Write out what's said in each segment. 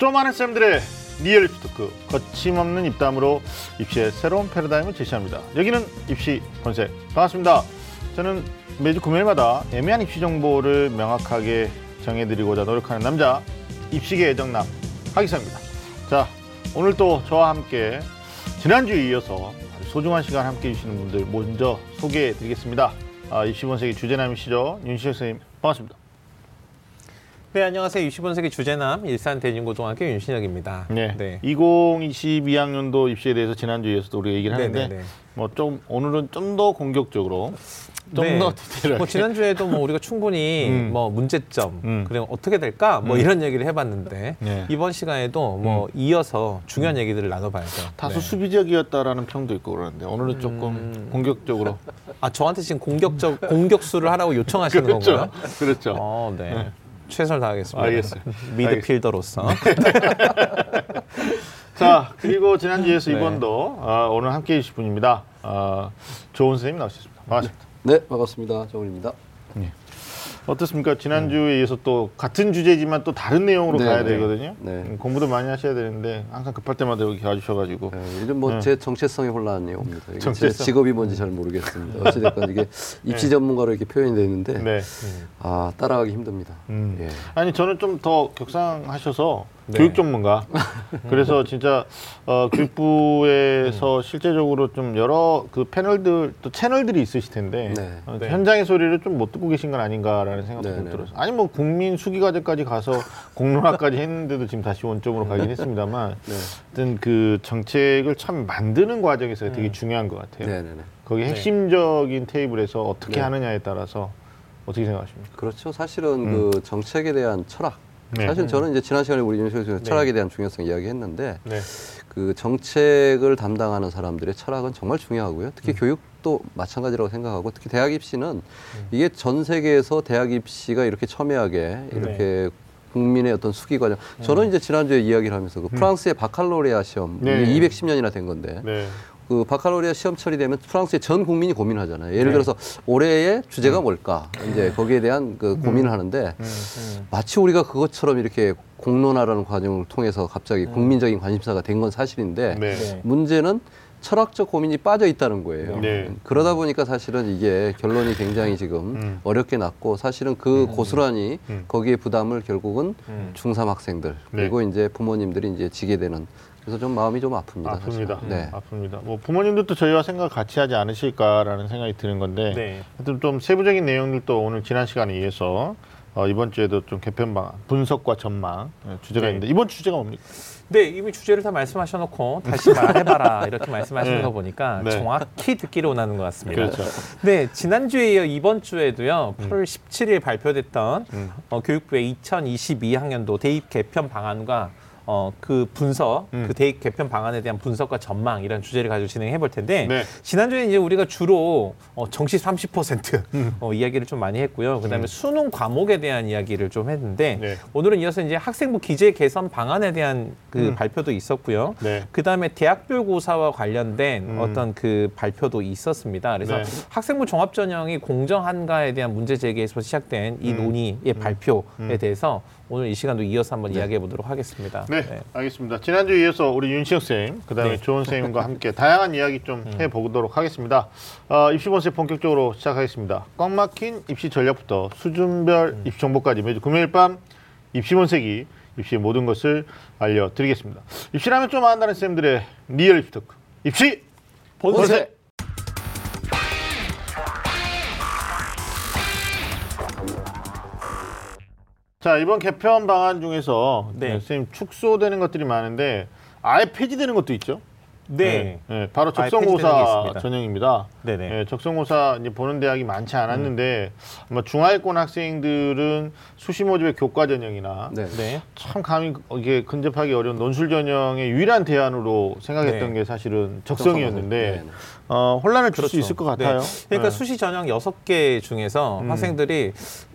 좀 아는 쌤들의 real 입시 talk 거침없는 입담으로 입시의 새로운 패러다임을 제시합니다. 여기는 입시 본색 반갑습니다. 저는 매주 금요일마다 애매한 입시 정보를 명확하게 정해드리고자 노력하는 남자 입시계 애정남 하기성입니다. 자 오늘 또 저와 함께 지난주에 이어서 아주 소중한 시간 함께 해 주시는 분들 먼저 소개해 드리겠습니다. 아, 입시 본색의 주제남이시죠 윤시혁 선생님 반갑습니다. 네, 안녕하세요. 60번세기 주제남 일산 대진고등학교 윤신혁입니다. 네. 2022학년도 입시에 대해서 지난주에서도 우리가 얘기를 하는데 네네네. 뭐 좀 오늘은 좀 더 공격적으로 좀 네. 더 디테일하게 뭐 지난주에도 뭐 우리가 충분히 음. 뭐 문제점 음. 그리고 어떻게 될까 뭐 음. 이런 얘기를 해봤는데 네. 이번 시간에도 뭐 이어서 중요한 얘기들을 나눠봐야죠. 다소 네. 수비적이었다라는 평도 있고 그러는데 오늘은 조금 음. 공격적으로 아 저한테 지금 공격적 공격수를 하라고 요청하시는 그렇죠. 건가요? 그렇죠. 어, 네. 네. 최선을 다하겠습니다. 알겠어요. 미드필더로서. 자 그리고 지난주에서 네. 이번도 아, 오늘 함께 해 주실 분입니다. 아, 조은 선생님 나오셨습니다. 반갑습니다. 네, 반갑습니다. 정훈입니다. 어떻습니까? 지난주에 이어서 또 같은 주제지만 또 다른 내용으로 네, 가야 네. 되거든요. 네. 음, 공부도 많이 하셔야 되는데 항상 급할 때마다 여기 와주셔가지고 네, 요즘 뭐 네. 제 정체성의 혼란이 옵니다. 이게 제 정체성. 직업이 뭔지 잘 모르겠습니다. 어찌됐건 이게 입시 전문가로 이렇게 표현이 있는데 네. 아 따라가기 힘듭니다. 음. 예. 아니 저는 좀 더 격상하셔서 네. 교육 전문가. 그래서 진짜 어, 교육부에서 실제적으로 좀 여러 그 패널들 또 채널들이 있으실 텐데 네. 어, 네. 현장의 소리를 좀 못 듣고 계신 건 아닌가라는 생각도 네, 좀 네. 들어서 아니 뭐 국민 수기 과제까지 가서 공론화까지 했는데도 지금 다시 원점으로 가긴 했습니다만 네. 어떤 그 정책을 참 만드는 과정에서 되게 중요한 것 같아요. 네, 네, 네. 거기 핵심적인 테이블에서 어떻게 네. 하느냐에 따라서 어떻게 생각하십니까? 그렇죠. 사실은 음. 그 정책에 대한 철학. 네. 사실 저는 이제 지난 시간에 우리 윤석열 네. 철학에 대한 중요성 이야기했는데 네. 그 정책을 담당하는 사람들의 철학은 정말 중요하고요. 음. 특히 교육도 마찬가지라고 생각하고 특히 대학 입시는 음. 이게 전 세계에서 대학 입시가 이렇게 첨예하게 이렇게 네. 국민의 어떤 수기 과정. 저는 이제 지난주에 이야기를 하면서 그 프랑스의 바칼로레아 시험 음. 네. 이게 210년이나 된 건데 네. 그 바칼로레아 시험 처리되면 프랑스의 전 국민이 고민하잖아요. 예를 네. 들어서 올해의 주제가 뭘까? 이제 거기에 대한 그 고민을 하는데 음. 마치 우리가 그것처럼 이렇게 공론화라는 과정을 통해서 갑자기 국민적인 관심사가 된 건 사실인데 네. 네. 문제는 철학적 고민이 빠져 있다는 거예요. 네. 그러다 보니까 사실은 이게 결론이 굉장히 지금 음. 어렵게 났고 사실은 그 고스란히 음. 거기에 부담을 결국은 음. 중3 학생들 네. 그리고 이제 부모님들이 이제 지게 되는 그래서 좀 마음이 좀 아픕니다. 사실. 아픕니다. 네. 아픕니다. 뭐 부모님들도 저희와 생각 같이 하지 않으실까라는 생각이 드는 건데 네. 하여튼 좀 세부적인 내용들도 오늘 지난 시간에 이어서 어, 이번 주에도 좀 개편 방안, 분석과 전망 예, 주제가 네. 있는데 이번 주 주제가 뭡니까? 네, 이미 주제를 다 말씀하셔놓고 다시 말해봐라 이렇게 말씀하시는 네. 거 보니까 네. 정확히 듣기를 원하는 것 같습니다. 그렇죠. 네, 지난 주에 이어 이번 주에도요, 8월 17일 발표됐던 음. 어, 교육부의 2022학년도 대입 개편 방안과 어, 그 분석, 음. 그 대입 개편 방안에 대한 분석과 전망 이런 주제를 가지고 진행해 볼 텐데 네. 지난주에 이제 우리가 주로 어, 정시 30% 음. 어, 이야기를 좀 많이 했고요. 그다음에 수능 과목에 대한 이야기를 좀 했는데 네. 오늘은 이어서 이제 학생부 기재 개선 방안에 대한 그 음. 발표도 있었고요. 네. 그 다음에 대학별 고사와 관련된 음. 어떤 그 발표도 있었습니다. 그래서 네. 학생부 종합 전형이 공정한가에 대한 문제 제기에서 시작된 이 음. 논의의 발표에 음. 대해서 오늘 이 시간도 이어서 한번 이야기해 보도록 하겠습니다. 네, 알겠습니다. 지난주에 이어서 우리 윤시혁 쌤, 그다음에 네. 조은 쌤과 함께 다양한 이야기 좀 해보도록 하겠습니다. 어, 입시 본색 본격적으로 시작하겠습니다. 꽉 막힌 입시 전략부터 수준별 입시 정보까지 매주 금요일 밤 입시 본색이 입시의 모든 것을 알려드리겠습니다. 입시라면 좀 안다는 쌤들의 real 입시 talk. 입시 본색. 자 이번 개편 방안 중에서 네. 네, 선생님 축소되는 것들이 많은데 아예 폐지되는 것도 있죠. 네. 네, 바로 폐지되는 게 적성고사. 전형입니다. 네네. 네, 적성고사 이제 보는 대학이 많지 않았는데 아마 중하위권 학생들은 수시 모집의 교과 전형이나 네. 네. 참 감히 이게 근접하기 어려운 논술 전형의 유일한 대안으로 생각했던 네. 게 사실은 적성이었는데 네, 네. 어, 혼란을 줄수 그렇죠. 있을 것 네. 같아요. 그러니까 네. 수시 전형 여섯 개 중에서 음. 학생들이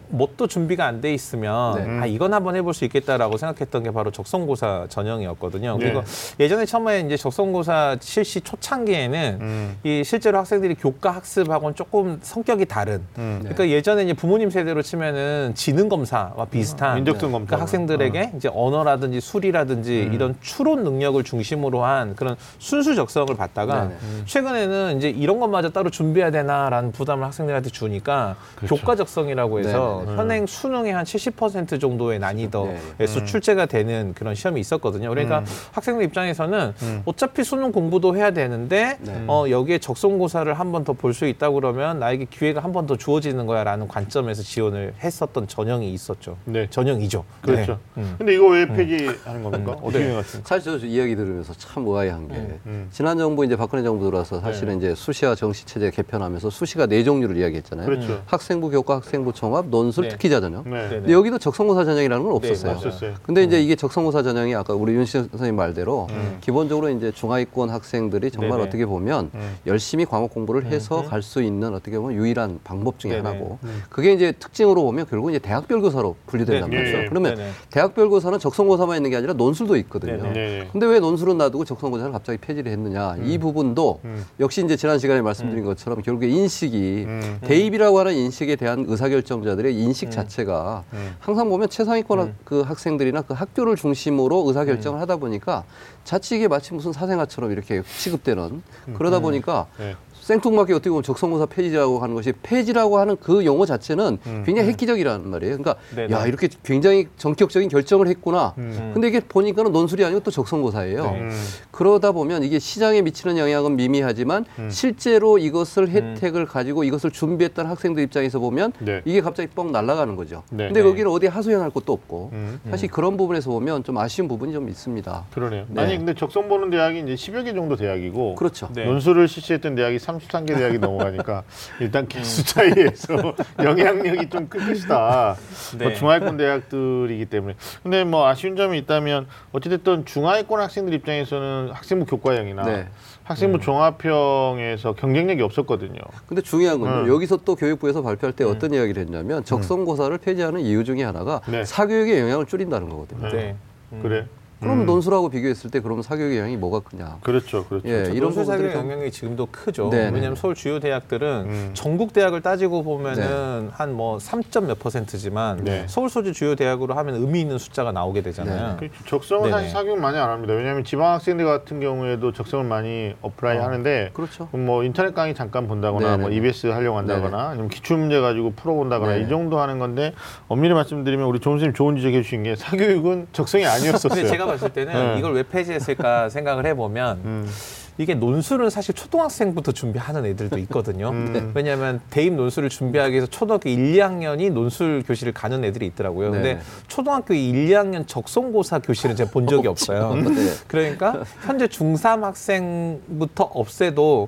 뭣도 준비가 안 돼 있으면 네. 아 이건 한번 해볼 수 있겠다라고 생각했던 게 바로 적성고사 전형이었거든요. 네. 그리고 예전에 처음에 이제 적성고사 실시 초창기에는 음. 이 실제로 학생들이 교과 학습하고는 조금 성격이 다른. 음. 그러니까 예전에 이제 부모님 세대로 치면은 지능 검사와 비슷한 민족성 검사. 그러니까 학생들에게 이제 언어라든지 수리라든지 음. 이런 추론 능력을 중심으로 한 그런 순수 적성을 받다가 네네. 최근에는 이제 이런 것마저 따로 준비해야 되나라는 부담을 학생들한테 주니까 그렇죠. 교과 적성이라고 해서 네네. 현행 수능의 한 70% 정도의 난이도에서 음. 출제가 되는 그런 시험이 있었거든요. 그러니까 음. 학생들 입장에서는 음. 어차피 수능 공부도 해야 되는데 네. 어, 여기에 적성고사를 한 번 더 볼 수 있다고 그러면 나에게 기회가 한 번 더 주어지는 거야라는 관점에서 지원을 했었던 전형이 있었죠. 네. 전형이죠. 그렇죠. 네. 음. 근데 이거 왜 폐지하는 겁니까? 음. 어떻게 네. 생각하십니까? 사실 저 이야기 들으면서 참 의아해한 게 음. 지난 정부 이제 박근혜 정부 들어서 사실은 이제 수시와 정시 체제 개편하면서 수시가 네 종류를 이야기했잖아요. 그렇죠. 학생부 교과, 학생부 종합, 논 술, 네. 특기자 전형. 네. 네. 근데 여기도 적성고사 전형이라는 건 네, 없었어요. 맞아요. 없었어요. 근데 이제 이게 적성고사 전형이 아까 우리 윤씨 선생님 말대로 음. 기본적으로 이제 중하위권 학생들이 정말 네네. 어떻게 보면 음. 열심히 과목 공부를 해서 갈수 있는 어떻게 보면 유일한 방법 중에 네네. 하나고 음. 그게 이제 특징으로 보면 결국 이제 대학별 교사로 분류된단 네. 네. 그러면 네네. 대학별 교사는 적성고사만 있는 게 아니라 논술도 있거든요. 네네. 네. 근데 왜 논술은 놔두고 적성고사를 갑자기 폐지를 했느냐 이 부분도 음. 역시 이제 지난 시간에 말씀드린 것처럼 결국에 인식이 음. 대입이라고 하는 인식에 대한 의사결정자들의 인식 음. 자체가 음. 항상 보면 최상위권 음. 그 학생들이나 그 학교를 중심으로 의사결정을 하다 보니까 자칫 이게 마치 무슨 사생아처럼 이렇게 취급되는 그러다 보니까 네. 생뚱맞게 어떻게 보면 적성고사 폐지라고 하는 것이 폐지라고 하는 그 용어 자체는 음. 굉장히 획기적이라는 말이에요. 그러니까 네네. 야 이렇게 굉장히 전격적인 결정을 했구나. 음. 근데 이게 보니까는 논술이 아니고 또 적성고사예요. 네. 음. 그러다 보면 이게 시장에 미치는 영향은 미미하지만 음. 실제로 이것을 혜택을 가지고 이것을 준비했던 학생들 입장에서 보면 네. 이게 갑자기 뻥 날아가는 거죠. 네. 근데 네. 거기는 어디 하소연할 것도 없고 음. 사실 그런 부분에서 보면 좀 아쉬운 부분이 좀 있습니다. 그러네요. 네. 아니 근데 적성 보는 대학이 이제 10여 개 정도 대학이고 그렇죠. 네. 논술을 실시했던 대학이 33개 대학이 넘어가니까 일단 개수 차이에서 영향력이 좀클 것이다. 네. 뭐 중하위권 대학들이기 때문에. 근데 뭐 아쉬운 점이 있다면 어찌됐든 중하위권 학생들 입장에서는 학생부 교과형이나 네. 학생부 종합형에서 경쟁력이 없었거든요. 근데 중요한 건요. 음. 여기서 또 교육부에서 발표할 때 어떤 이야기를 했냐면 적성고사를 폐지하는 이유 중에 하나가 네. 사교육에 영향을 줄인다는 거거든요. 네. 음. 그래. 그럼 음. 논술하고 비교했을 때 그럼 사교육의 영향이 뭐가 크냐? 그렇죠, 그렇죠. 예, 이런 논술 사교육 좀- 영향이 지금도 크죠. 네네. 왜냐하면 서울 주요 대학들은 음. 전국 대학을 따지고 보면은 한뭐 3점 몇 퍼센트지만 네. 서울 소재 주요 대학으로 하면 의미 있는 숫자가 나오게 되잖아요. 그렇죠. 적성은 사실 네네. 사교육 많이 안 합니다. 왜냐하면 지방 학생들 같은 경우에도 적성을 많이 apply 하는데 그렇죠. 뭐 인터넷 강의 잠깐 본다거나 네네. 뭐 EBS 하려고 한다거나 아니면 기출 문제 가지고 풀어본다거나 네네. 이 정도 하는 건데 엄밀히 말씀드리면 우리 조은 선생님 좋은 지적해 주신 게 사교육은 적성이 아니었었어요. 제가 봤을 때는 네. 이걸 왜 폐지했을까 생각을 해보면 음, 이게 논술은 사실 초등학생부터 준비하는 애들도 있거든요. 음. 왜냐하면 대입 논술을 준비하기 위해서 초등학교 1, 2학년이 논술 교실을 가는 애들이 있더라고요. 근데 네. 초등학교 1, 2학년 적성고사 교실은 제가 본 적이 없어요. 네. 그러니까 현재 중3 학생부터 없애도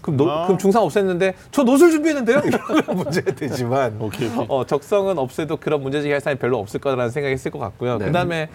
그럼, 노- 아. 그럼 중3 없앴는데 저 논술 준비했는데요? 이러면 문제가 되지만 오케이, 오케이. 어, 적성은 없애도 그런 문제 제기 할 사람이 별로 없을 거라는 생각이 있을 것 같고요. 네. 그다음에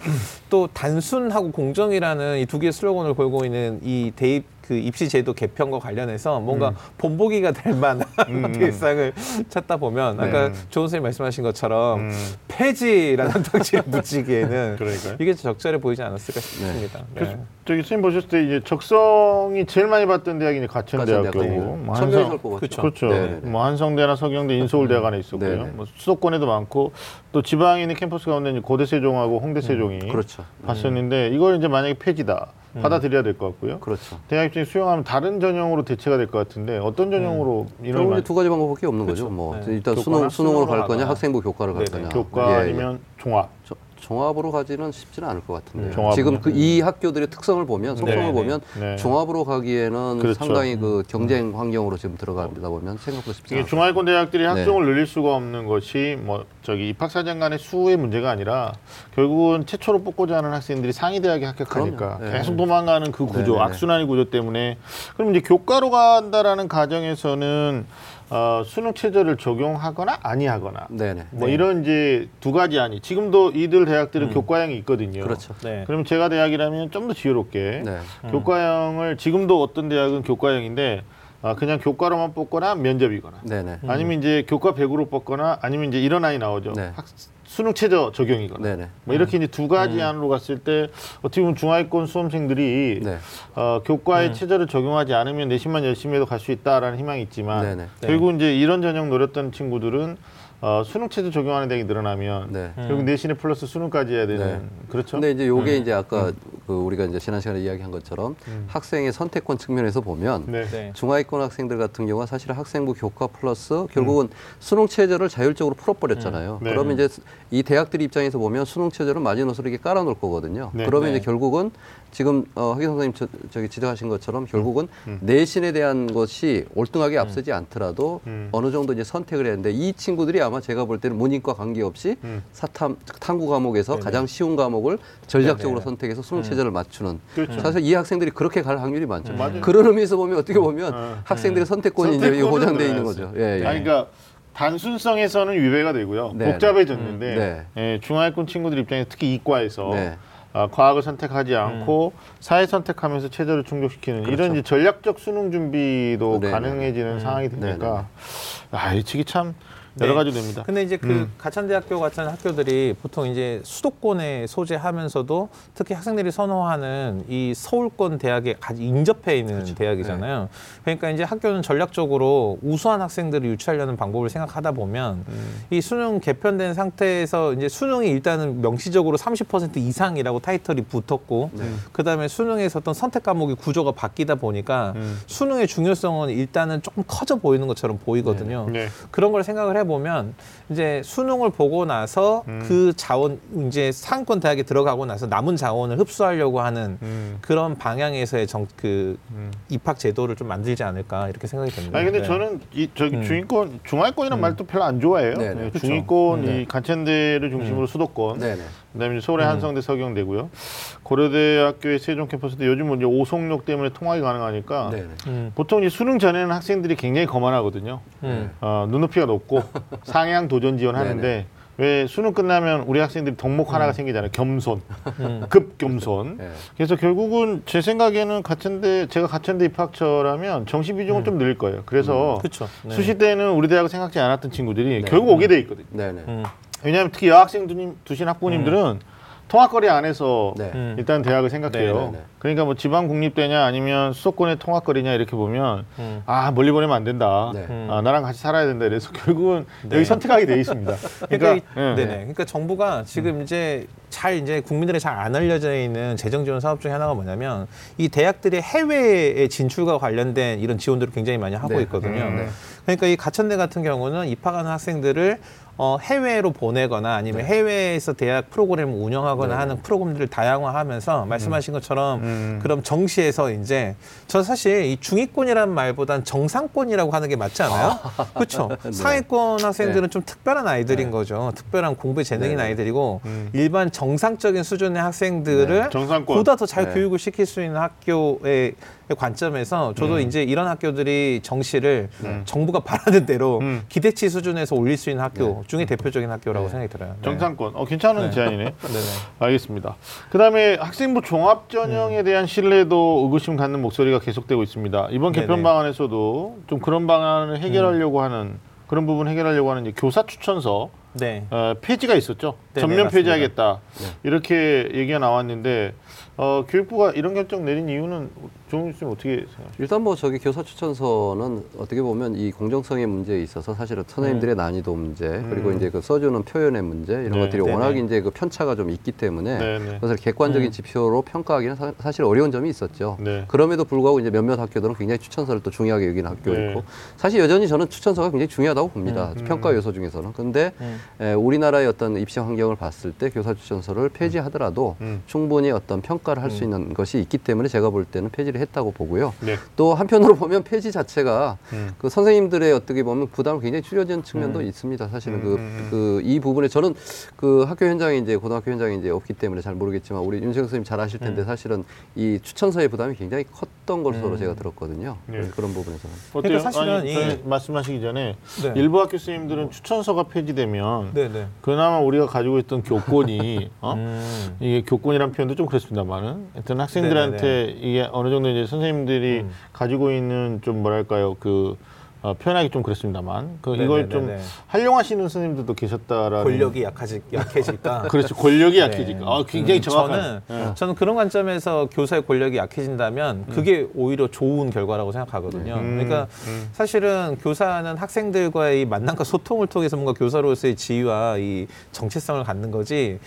또 단순하고 공정이라는 이 두 개의 슬로건을 걸고 있는 이 대입 그 입시 제도 개편과 관련해서 뭔가 본보기가 될 만한 음. 대상을 찾다 보면 아까 네. 조은 선생님 말씀하신 것처럼 음. 폐지라는 덕지를 붙이기에는 그러니까요. 이게 적절해 보이지 않았을까 싶습니다. 네. 그래서 저기 선생님 보셨을 때 이제 적성이 제일 많이 받던 대학이 이제 가천대학교고 가천대학교. 뭐 청년이 한성-. 그렇죠. 그렇죠. 네네네. 뭐 한성대나 서경대, 인서울대학 안에 있었고요. 뭐 수도권에도 많고 또 지방에 있는 캠퍼스 가운데 이제 고대 세종하고 홍대 세종이 그렇죠. 봤었는데 이걸 이제 만약에 폐지다 받아들여야 될 것 같고요. 그렇죠. 대학 입장에 수용하면 다른 전형으로 대체가 될 것 같은데 어떤 전형으로 이런 결국 두 가지 방법밖에 없는 거죠. 그렇죠. 뭐 네. 일단 교과나 수능 수능으로 갈 거냐. 학생부 교과를 갈. 거냐. 교과 예, 예. 아니면 종합. 조- 종합으로 가지는 쉽지는 않을 것 같은데 음, 요 종합은요? 지금 그 이 학교들의 특성을 보면 속성을 네 네. 보면 네. 종합으로 가기에는 그렇죠. 상당히 그 경쟁 환경으로 지금 들어가다 보면 생각보다 쉽지 이게 않아요. 중하위권 대학들이 네. 학종을 늘릴 수가 없는 것이 뭐 저기 입학 사정 간의 수의 문제가 아니라 결국은 최초로 뽑고자 하는 학생들이 상위 대학에 합격하니까 그럼요. 네. 계속 도망가는 그 구조, 네 네 네. 악순환의 구조 때문에 그럼 이제 교과로 간다라는 가정에서는 어, 수능 체제를 적용하거나 아니하거나 네네. 뭐 네. 이런 이제 두 가지 아니 지금도 이들 대학들은 교과형이 있거든요. 그렇죠. 네. 그럼 제가 대학이라면 좀 더 지혜롭게 네. 교과형을 지금도 어떤 대학은 교과형인데 아, 그냥 교과로만 뽑거나 면접이거나 네네. 아니면 이제 교과 100으로 뽑거나 아니면 이제 이런 안이 나오죠. 네. 학, 수능 최저 적용이거나 네네. 뭐 이렇게 이제 두 가지 안으로 갔을 때 어떻게 보면 중하위권 수험생들이 네. 어, 교과의 최저를 적용하지 않으면 내신만 열심히 해도 갈 수 있다라는 희망이 있지만 네네. 결국 이제 이런 전형 노렸던 친구들은 어, 수능 최저 적용하는 대학이 늘어나면 네. 결국 내신에 플러스 수능까지 해야 되는 네. 그렇죠. 근데 이제 요게 이제 아까 그 우리가 이제 지난 시간에 이야기한 것처럼 학생의 선택권 측면에서 보면 네. 네. 중하위권 학생들 같은 경우가 사실 학생부 교과 플러스 결국은 수능 체제를 자율적으로 풀어버렸잖아요. 네. 그러면 이제 이 대학들 입장에서 보면 수능 체제를 마지노선로 이렇게 깔아놓을 거거든요. 네. 그러면 네. 이제 결국은 지금 어, 하기 선생님 저, 저기 지적하신 것처럼 결국은 음. 내신에 대한 것이 올등하게 앞서지 않더라도 음. 어느 정도 이제 선택을 했는데 이 친구들이 아마 제가 볼 때는 문인과 관계없이 음. 사탐 탐구 과목에서 네네. 가장 쉬운 과목을 전략적으로 네네. 선택해서 수능 체제를 맞추는 그렇죠. 사실 이 학생들이 그렇게 갈 확률이 많죠. 음. 그런 의미에서 보면 어떻게 보면 음. 학생들의 선택권이 이제 선택권은 보장돼 있는 늘어났어요. 거죠. 예, 예. 아니 그러니까 단순성에서는 위배가 되고요. 네, 복잡해졌는데 네. 예, 중하위권 친구들 입장에서 특히 이과에서 네. 아, 과학을 선택하지 않고 사회 선택하면서 체제를 충족시키는 이런 이제 전략적 수능 준비도 네, 가능해지는 상황이 네, 되니까 아, 이 측이 참 여러 네. 가지 됩니다. 근데 이제 그 음. 가천대학교 같은 학교들이 보통 이제 수도권에 소재하면서도 특히 학생들이 선호하는 이 서울권 대학에 아주 인접해 있는 그렇죠. 대학이잖아요. 그러니까 이제 학교는 전략적으로 우수한 학생들을 유치하려는 방법을 생각하다 보면 음. 이 수능 개편된 상태에서 이제 수능이 일단은 명시적으로 30% 이상이라고 타이틀이 붙었고 네. 그다음에 수능에서 어떤 선택 과목이 구조가 바뀌다 보니까 음. 수능의 중요성은 일단은 조금 커져 보이는 것처럼 보이거든요. 네. 그런 걸 생각을 해 보면 이제 수능을 보고 나서 음. 그 자원 이제 상권 대학에 들어가고 나서 남은 자원을 흡수하려고 하는 음. 그런 방향에서의 정, 그 음. 입학 제도를 좀 만들지 않을까 이렇게 생각이 듭니다. 아니 근데 네. 저는 이 저기 음. 중위권 중하위권이라는 말도 별로 안 좋아해요. 네, 네. 예, 그쵸. 중위권 네. 이 간천대를 중심으로 수도권, 네네. 그다음에 서울의 한성대 서경대고요. 고려대학교의 세종 캠퍼스도 요즘 은 이제 오송역 때문에 통학이 가능하니까 네네. 음, 보통 이제 수능 전에는 학생들이 굉장히 거만하거든요. 음. 어, 눈높이가 높고 상향 도전 지원하는데. 왜 수능 끝나면 우리 학생들이 덕목 하나가 생기잖아요. 겸손, 음. 급겸손. 네. 그래서 결국은 제 생각에는 같은데 제가 같은데 입학처라면 정시 비중을 좀 늘릴 거예요. 그래서. 네. 수시 때는 우리 대학을 생각지 않았던 친구들이 네. 결국 오게 돼 있거든요. 네 네. 음, 왜냐하면 특히 여학생 두님, 두신 학부모님들은 통학거리 안에서 네. 음. 일단 대학을 생각해요. 네, 네, 네. 그러니까 뭐 지방 국립대냐 아니면 수도권의 통학거리냐 이렇게 보면 음. 아 멀리 보내면 안 된다. 네. 음. 아, 나랑 같이 살아야 된다. 그래서 결국은 네. 여기 선택하게 돼 있습니다. 그러니까, 그러니까 이- 예. 네네. 그러니까 정부가 지금 이제 잘 이제 국민들에 잘안 알려져 있는 재정 지원 사업 중에 하나가 뭐냐면 이 대학들의 해외에 진출과 관련된 이런 지원들을 굉장히 많이 하고 네. 있거든요. 음. 그러니까 이 가천대 같은 경우는 입학하는 학생들을 어, 해외로 보내거나 아니면 네. 해외에서 대학 프로그램을 운영하거나 네. 하는 프로그램들을 다양화하면서 말씀하신 것처럼 음. 그럼 정시에서 이제 저 사실 이 중위권이라는 말보단 정상권이라고 하는 게 맞지 않아요? 그렇죠. 네. 상위권 학생들은 좀 특별한 아이들인 네. 거죠. 특별한 공부에 재능인 네. 아이들이고 음. 일반 정상적인 수준의 학생들을 네. 보다 더잘 네. 교육을 시킬 수 있는 학교의 관점에서 저도 이제 이런 학교들이 정시를 음. 정부가 바라는 대로 음. 기대치 수준에서 올릴 수 있는 학교 중에 대표적인 학교라고 네. 생각이 들어요. 네. 정상권. 어, 괜찮은 네. 제안이네. 네네. 알겠습니다. 그다음에 학생부 종합 전형에 음. 대한 신뢰도 의구심 갖는 목소리가 계속되고 있습니다. 이번 개편. 음. 방안에서도 좀 그런 방안을 해결하려고 하는 그런 부분 해결하려고 하는 교사 추천서 네. 어, 폐지가 있었죠. 네네, 전면 맞습니다. 폐지하겠다. 네. 이렇게 얘기가 나왔는데 어, 교육부가 이런 결정 내린 이유는 있으면 어떻게 생각하세요? 일단 뭐 저기 교사 추천서는 어떻게 보면 이 공정성의 문제에 있어서 사실은 선생님들의 난이도 문제 그리고 음. 이제 그 써주는 표현의 문제 이런 네. 것들이 네네. 워낙 이제 그 편차가 좀 있기 때문에 네네. 그것을 객관적인 음. 지표로 평가하기는 사, 사실 어려운 점이 있었죠. 네. 그럼에도 불구하고 이제 몇몇 학교들은 굉장히 추천서를 또 중요하게 여기는 학교 네. 있고 사실 여전히 저는 추천서가 굉장히 중요하다고 봅니다. 음. 평가 요소 중에서는. 근데 음. 에, 우리나라의 어떤 입시 환경을 봤을 때 교사 추천서를 폐지하더라도 음. 충분히 어떤 평가를 할수 있는 것이 있기 때문에 제가 볼 때는 폐지를 했다고 보고요. 네. 또 한편으로 보면 폐지 자체가 음. 그 선생님들의 어떻게 보면 부담을 굉장히 줄여진 측면도 있습니다. 사실은 음, 음, 그그이 부분에 저는 그 학교 현장에 이제 고등학교 현장에 이제 없기 때문에 잘 모르겠지만 우리 윤생 선생님 잘 아실 텐데 음. 사실은 이 추천서의 부담이 굉장히 컸던 것으로 음. 제가 들었거든요. 네. 그런 부분에서는. 그러니까 사실은 아니, 이- 저희 말씀하시기 전에 네. 일부 학교 선생님들은 추천서가 폐지되면 보면 네, 네. 그나마 우리가 가지고 있던 교권이 어? 음. 이게 교권이란 표현도 좀 그렇습니다만은 하여튼 학생들한테 이게 어느 정도 이제 선생님들이 음. 가지고 있는 좀 뭐랄까요 그 어, 표현하기 좀 그렇습니다만 그 이걸 좀. 활용하시는 선생님들도 계셨다라는 권력이 약하지, 약해질까? 그렇죠 권력이 네. 약해지니까 아, 굉장히 음, 정확한 저는 예. 저는 그런 관점에서 교사의 권력이 약해진다면 그게 오히려 좋은 결과라고 생각하거든요. 음, 그러니까 음. 사실은 교사는 학생들과의 만남과 소통을 통해서 뭔가 교사로서의 지위와 이 정체성을 갖는 거지.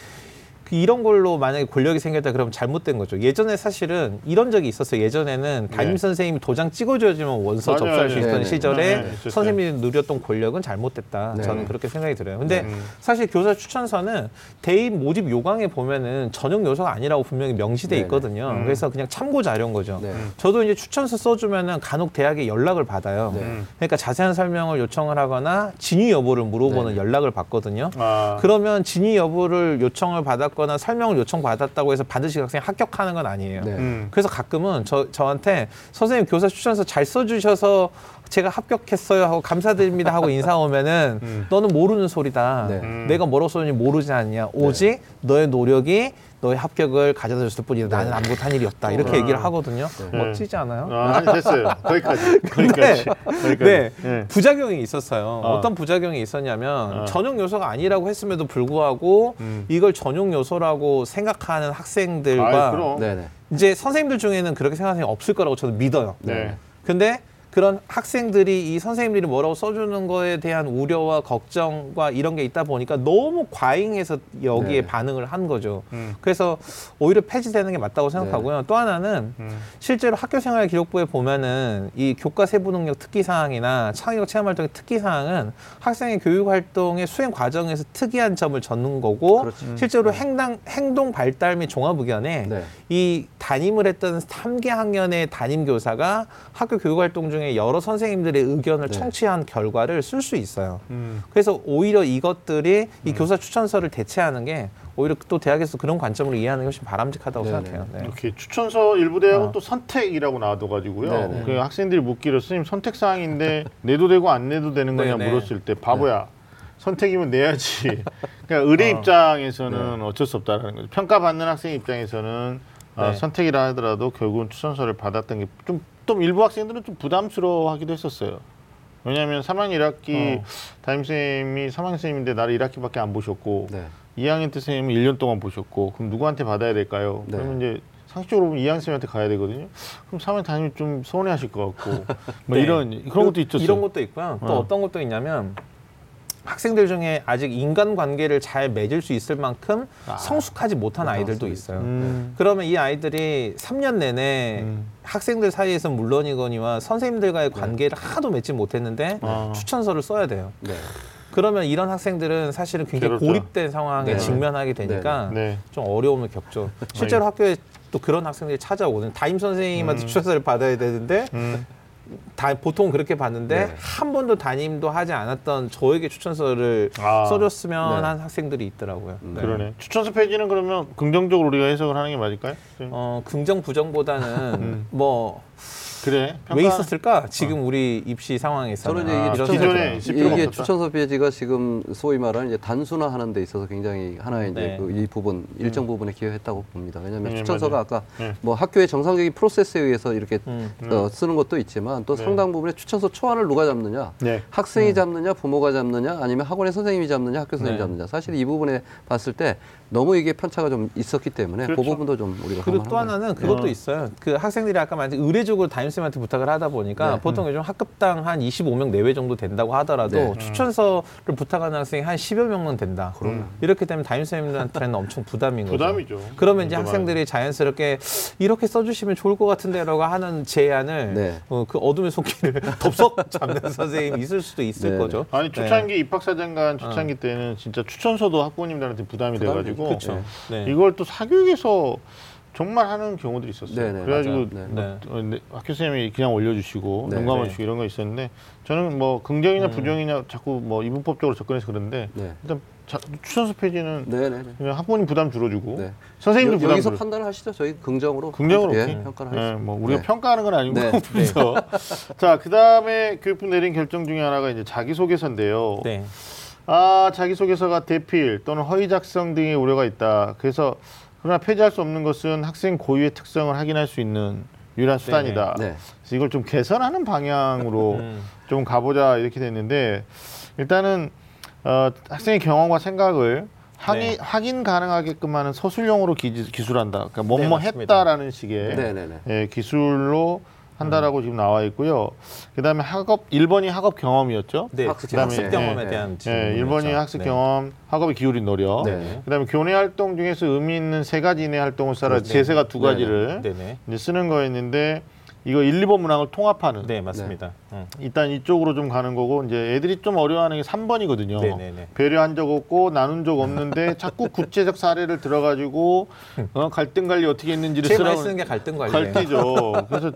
그 이런 걸로 만약에 권력이 생겼다 그러면 잘못된 거죠. 예전에 사실은 이런 적이 있었어요. 예전에는 담임 네. 선생님이 도장 찍어줘야지만 원서 맞아요, 접수할 수 맞아요. 있던 네네. 시절에 네, 있었어요. 선생님이 누렸던 권력은 잘못됐다. 네. 저는 그렇게 생각이 들어요. 근데 음. 사실 교사 추천서는 대입 모집 요강에 보면은 전형 요소가 아니라고 분명히 명시돼. 있거든요. 음. 그래서 그냥 참고 자료인 거죠. 네. 저도 이제 추천서 써주면은 간혹 대학에 연락을 받아요. 네. 음. 그러니까 자세한 설명을 요청을 하거나 진위 여부를 물어보는 네. 연락을 받거든요. 아, 그러면 진위 여부를 요청을 받았 거나 설명을 요청 받았다고 해서 반드시 학생이 합격하는 건 아니에요. 네. 음. 그래서 가끔은 저, 저한테 선생님 교사 추천서 잘 써주셔서 제가 합격했어요 하고 감사드립니다 하고 인사 오면은 음. 너는 모르는 소리다. 네. 음. 내가 뭐라고 썼는지 모르지 않냐. 오직 너의 노력이 너의 합격을 가져다 줬을 뿐이다. 나는 아무것도 한 일이 없다. 이렇게 네. 얘기를 하거든요. 네. 멋지지 않아요? 아, 됐어요 거기까지 거기까지 거기까지 네. 예. 부작용이 있었어요. 어. 어. 떤 부작용이 있었냐면 어. 전용 요소가 아니라고 했음에도 불구하고 음. 이걸 전용 요소라고 생각하는 학생들과 아이, 그럼. 네네. 이제 선생님들 중에는 그렇게 생각하는 사람이 없을 거라고 저는 믿어요. 네. 근데 그런 학생들이 이 선생님들이 뭐라고 써주는 거에 대한 우려와 걱정과 이런 게 있다 보니까 너무 과잉해서 여기에 네. 반응을 한 거죠. 음. 그래서 오히려 폐지되는 게 맞다고 생각하고요. 또 하나는 음. 실제로 학교생활 기록부에 보면은 이 교과 세부 능력 특기 사항이나 창의력 체험 활동의 특기 사항은 학생의 교육 활동의 수행 과정에서 특이한 점을 젓는 거고 그렇죠. 실제로 행동 행동 발달 및 종합 의견에 네. 이 담임을 했던 3개 학년의 담임 교사가 학교 교육 활동 중에 여러 선생님들의 의견을 네. 청취한 결과를 쓸 수 있어요. 음. 그래서 오히려 이것들이 이 교사 추천서를 대체하는 게 오히려 또 대학에서 그런 관점으로 이해하는 게 훨씬 바람직하다고 네네. 생각해요. 네. 이렇게 추천서 일부 대학은 어. 또 선택이라고 나와둬가지고요. 네네. 그 학생들이 묻기로 선생님 선택 사항인데 내도 되고 안 내도 되는 거냐 네네. 물었을 때 바보야. 선택이면 내야지. 그러니까 의뢰 어. 입장에서는 어쩔 수 없다라는 거죠. 평가받는 학생 입장에서는 어, 네. 선택이라 하더라도 결국은 추천서를 받았던 게 좀 또 일부 학생들은 좀 부담스러워하기도 했었어요. 왜냐하면 3학년 1학기 어. 담임선생님이 3학년 선생님인데 나를 1학기밖에 안 보셨고 네. 2학년 때 선생님은 1년 동안 보셨고 그럼 누구한테 받아야 될까요? 네. 그러면 이제 상식적으로 보면 2학년 선생님한테 가야 되거든요. 그럼 3학년 담임이 좀 서운해하실 것 같고 뭐 네. 이런 그런 것도 있죠. 이런 것도 있고요. 또 어. 어. 떤 것도 있냐면 학생들 중에 아직 인간 관계를 잘 맺을 수 있을 만큼 아. 성숙하지 못한 네, 아이들도. 있어요. 음. 그러면 이 아이들이 3년 내내 음. 학생들 사이에서 물론이거니와 선생님들과의 관계를 하나도 맺지 못했는데 아. 추천서를 써야 돼요. 네. 그러면 이런 학생들은 사실은 굉장히 괴롭죠. 고립된 상황에 네. 직면하게 되니까 네. 좀 어려움을 겪죠. 실제로 학교에 또 그런 학생들이 찾아오거든요. 담임 선생님한테 음. 추천서를 받아야 되는데 음. 다 보통 그렇게 받는데 네. 한 번도 담임도 하지 않았던 저에게 추천서를 아. 써줬으면 네. 한 학생들이 있더라고요. 음. 네. 그러네. 추천서 페이지는 그러면 긍정적으로 우리가 해석을 하는 게 맞을까요? 어, 긍정 부정보다는 음. 뭐왜 그래. 평가- 있었을까? 지금 우리 입시 상황에서 저는 이제 아, 이게 이런 추천서, 기존에 이게 없었다. 추천서 페이지가 지금 소위 말하는 이제 단순화하는 데 있어서 굉장히 하나의 이제 네. 그 이 부분 일정 부분에 기여했다고 봅니다. 왜냐하면 네, 추천서가 맞아요. 아까 네. 뭐 학교의 정상적인 프로세스에 의해서 이렇게 음. 어, 쓰는 것도 있지만 또 네. 상당 부분에 추천서 초안을 누가 잡느냐, 네. 학생이 잡느냐, 부모가 잡느냐, 아니면 학원의 선생님이 잡느냐, 학교 선생님이 네. 잡느냐. 사실 이 부분에 봤을 때 너무 이게 편차가 좀 있었기 때문에 그 그렇죠. 부분도 좀 우리가 그리고 또 하나는 그것도 어. 있어요. 그 학생들이 아까 말한 의례적으로 담임쌤한테 부탁을 하다 보니까 네. 보통 요즘 학급당 한 25명 내외 정도 된다고 하더라도 네. 추천서를 부탁하는 학생이 한 10여 명은 된다. 이렇게 되면 담임쌤들한테는 엄청 부담인 거죠. 부담이죠. 그러면 이제 부담이. 학생들이 자연스럽게 이렇게 써주시면 좋을 것 같은데라고 하는 제안을 네. 어, 그 어둠의 손길을 덥석 잡는 선생님이 있을 수도 있을 네. 거죠. 아니 네. 초창기 입학사정관 초창기 때는 진짜 추천서도 학부모님들한테 부담이 부담이 돼가지고 그렇죠. 네. 이걸 또 사교육에서 정말 하는 경우들이 있었어요. 네네, 그래가지고 맞아요. 네. 네. 어, 네, 학교 선생님이 그냥 올려주시고 네. 눈 감아주시고 이런 거 있었는데 저는 뭐 긍정이냐 부정이냐 자꾸 뭐 이분법적으로 접근해서 그런데 네. 일단 자, 추천서 페이지는 네, 네, 네. 그냥 학부모님 부담 줄어주고 네. 선생님도 여- 부담 여기서 줄어. 판단을 하시죠. 저희 긍정으로 긍정으로 예. 평가를 네, 하시죠. 뭐 우리가 네. 평가하는 건 아니고 네. 그래서 자 그다음에 교육부 내린 결정 중에 하나가 이제 자기소개서인데요. 네. 아 자기소개서가 대필 또는 허위 작성 등의 우려가 있다. 그래서 그러나 폐지할 수 없는 것은 학생 고유의 특성을 확인할 수 있는 유일한 수단이다. 네. 그래서 이걸 좀 개선하는 방향으로 음. 좀 가보자 이렇게 됐는데 일단은 어, 학생의 경험과 생각을 확인, 네. 확인 가능하게끔 하는 서술형으로 기, 기술한다. 그러니까 뭐뭐 네. 했다라는 식의 네네네. 예, 기술로 한다라고 지금 나와 있고요. 그다음에 학업 1번이 학업 경험이었죠. 네, 학습 그치. 경험. 학습 예, 경험에 예, 대한 예, 질문이었죠. 1번이 학습 네. 경험, 학업에 기울인 노력. 네. 그다음에 교내 활동 중에서 의미 있는 세 가지 이내 활동을 써라. 그렇죠. 제세가 두 네, 네. 가지를 네네. 이제 쓰는 거였는데 이거 1, 2번 문항을 통합하는. 네, 맞습니다. 음. 일단 이쪽으로 좀 가는 거고 이제 애들이 좀 어려워하는 게 3번이거든요. 네 네 네. 배려한 적 없고 나눈 적 없는데 자꾸 구체적 사례를 들어가지고 어, 갈등 관리 어떻게 했는지를 제일 많이 쓰는 게 갈등 관리예요. 갈등이죠. 그래서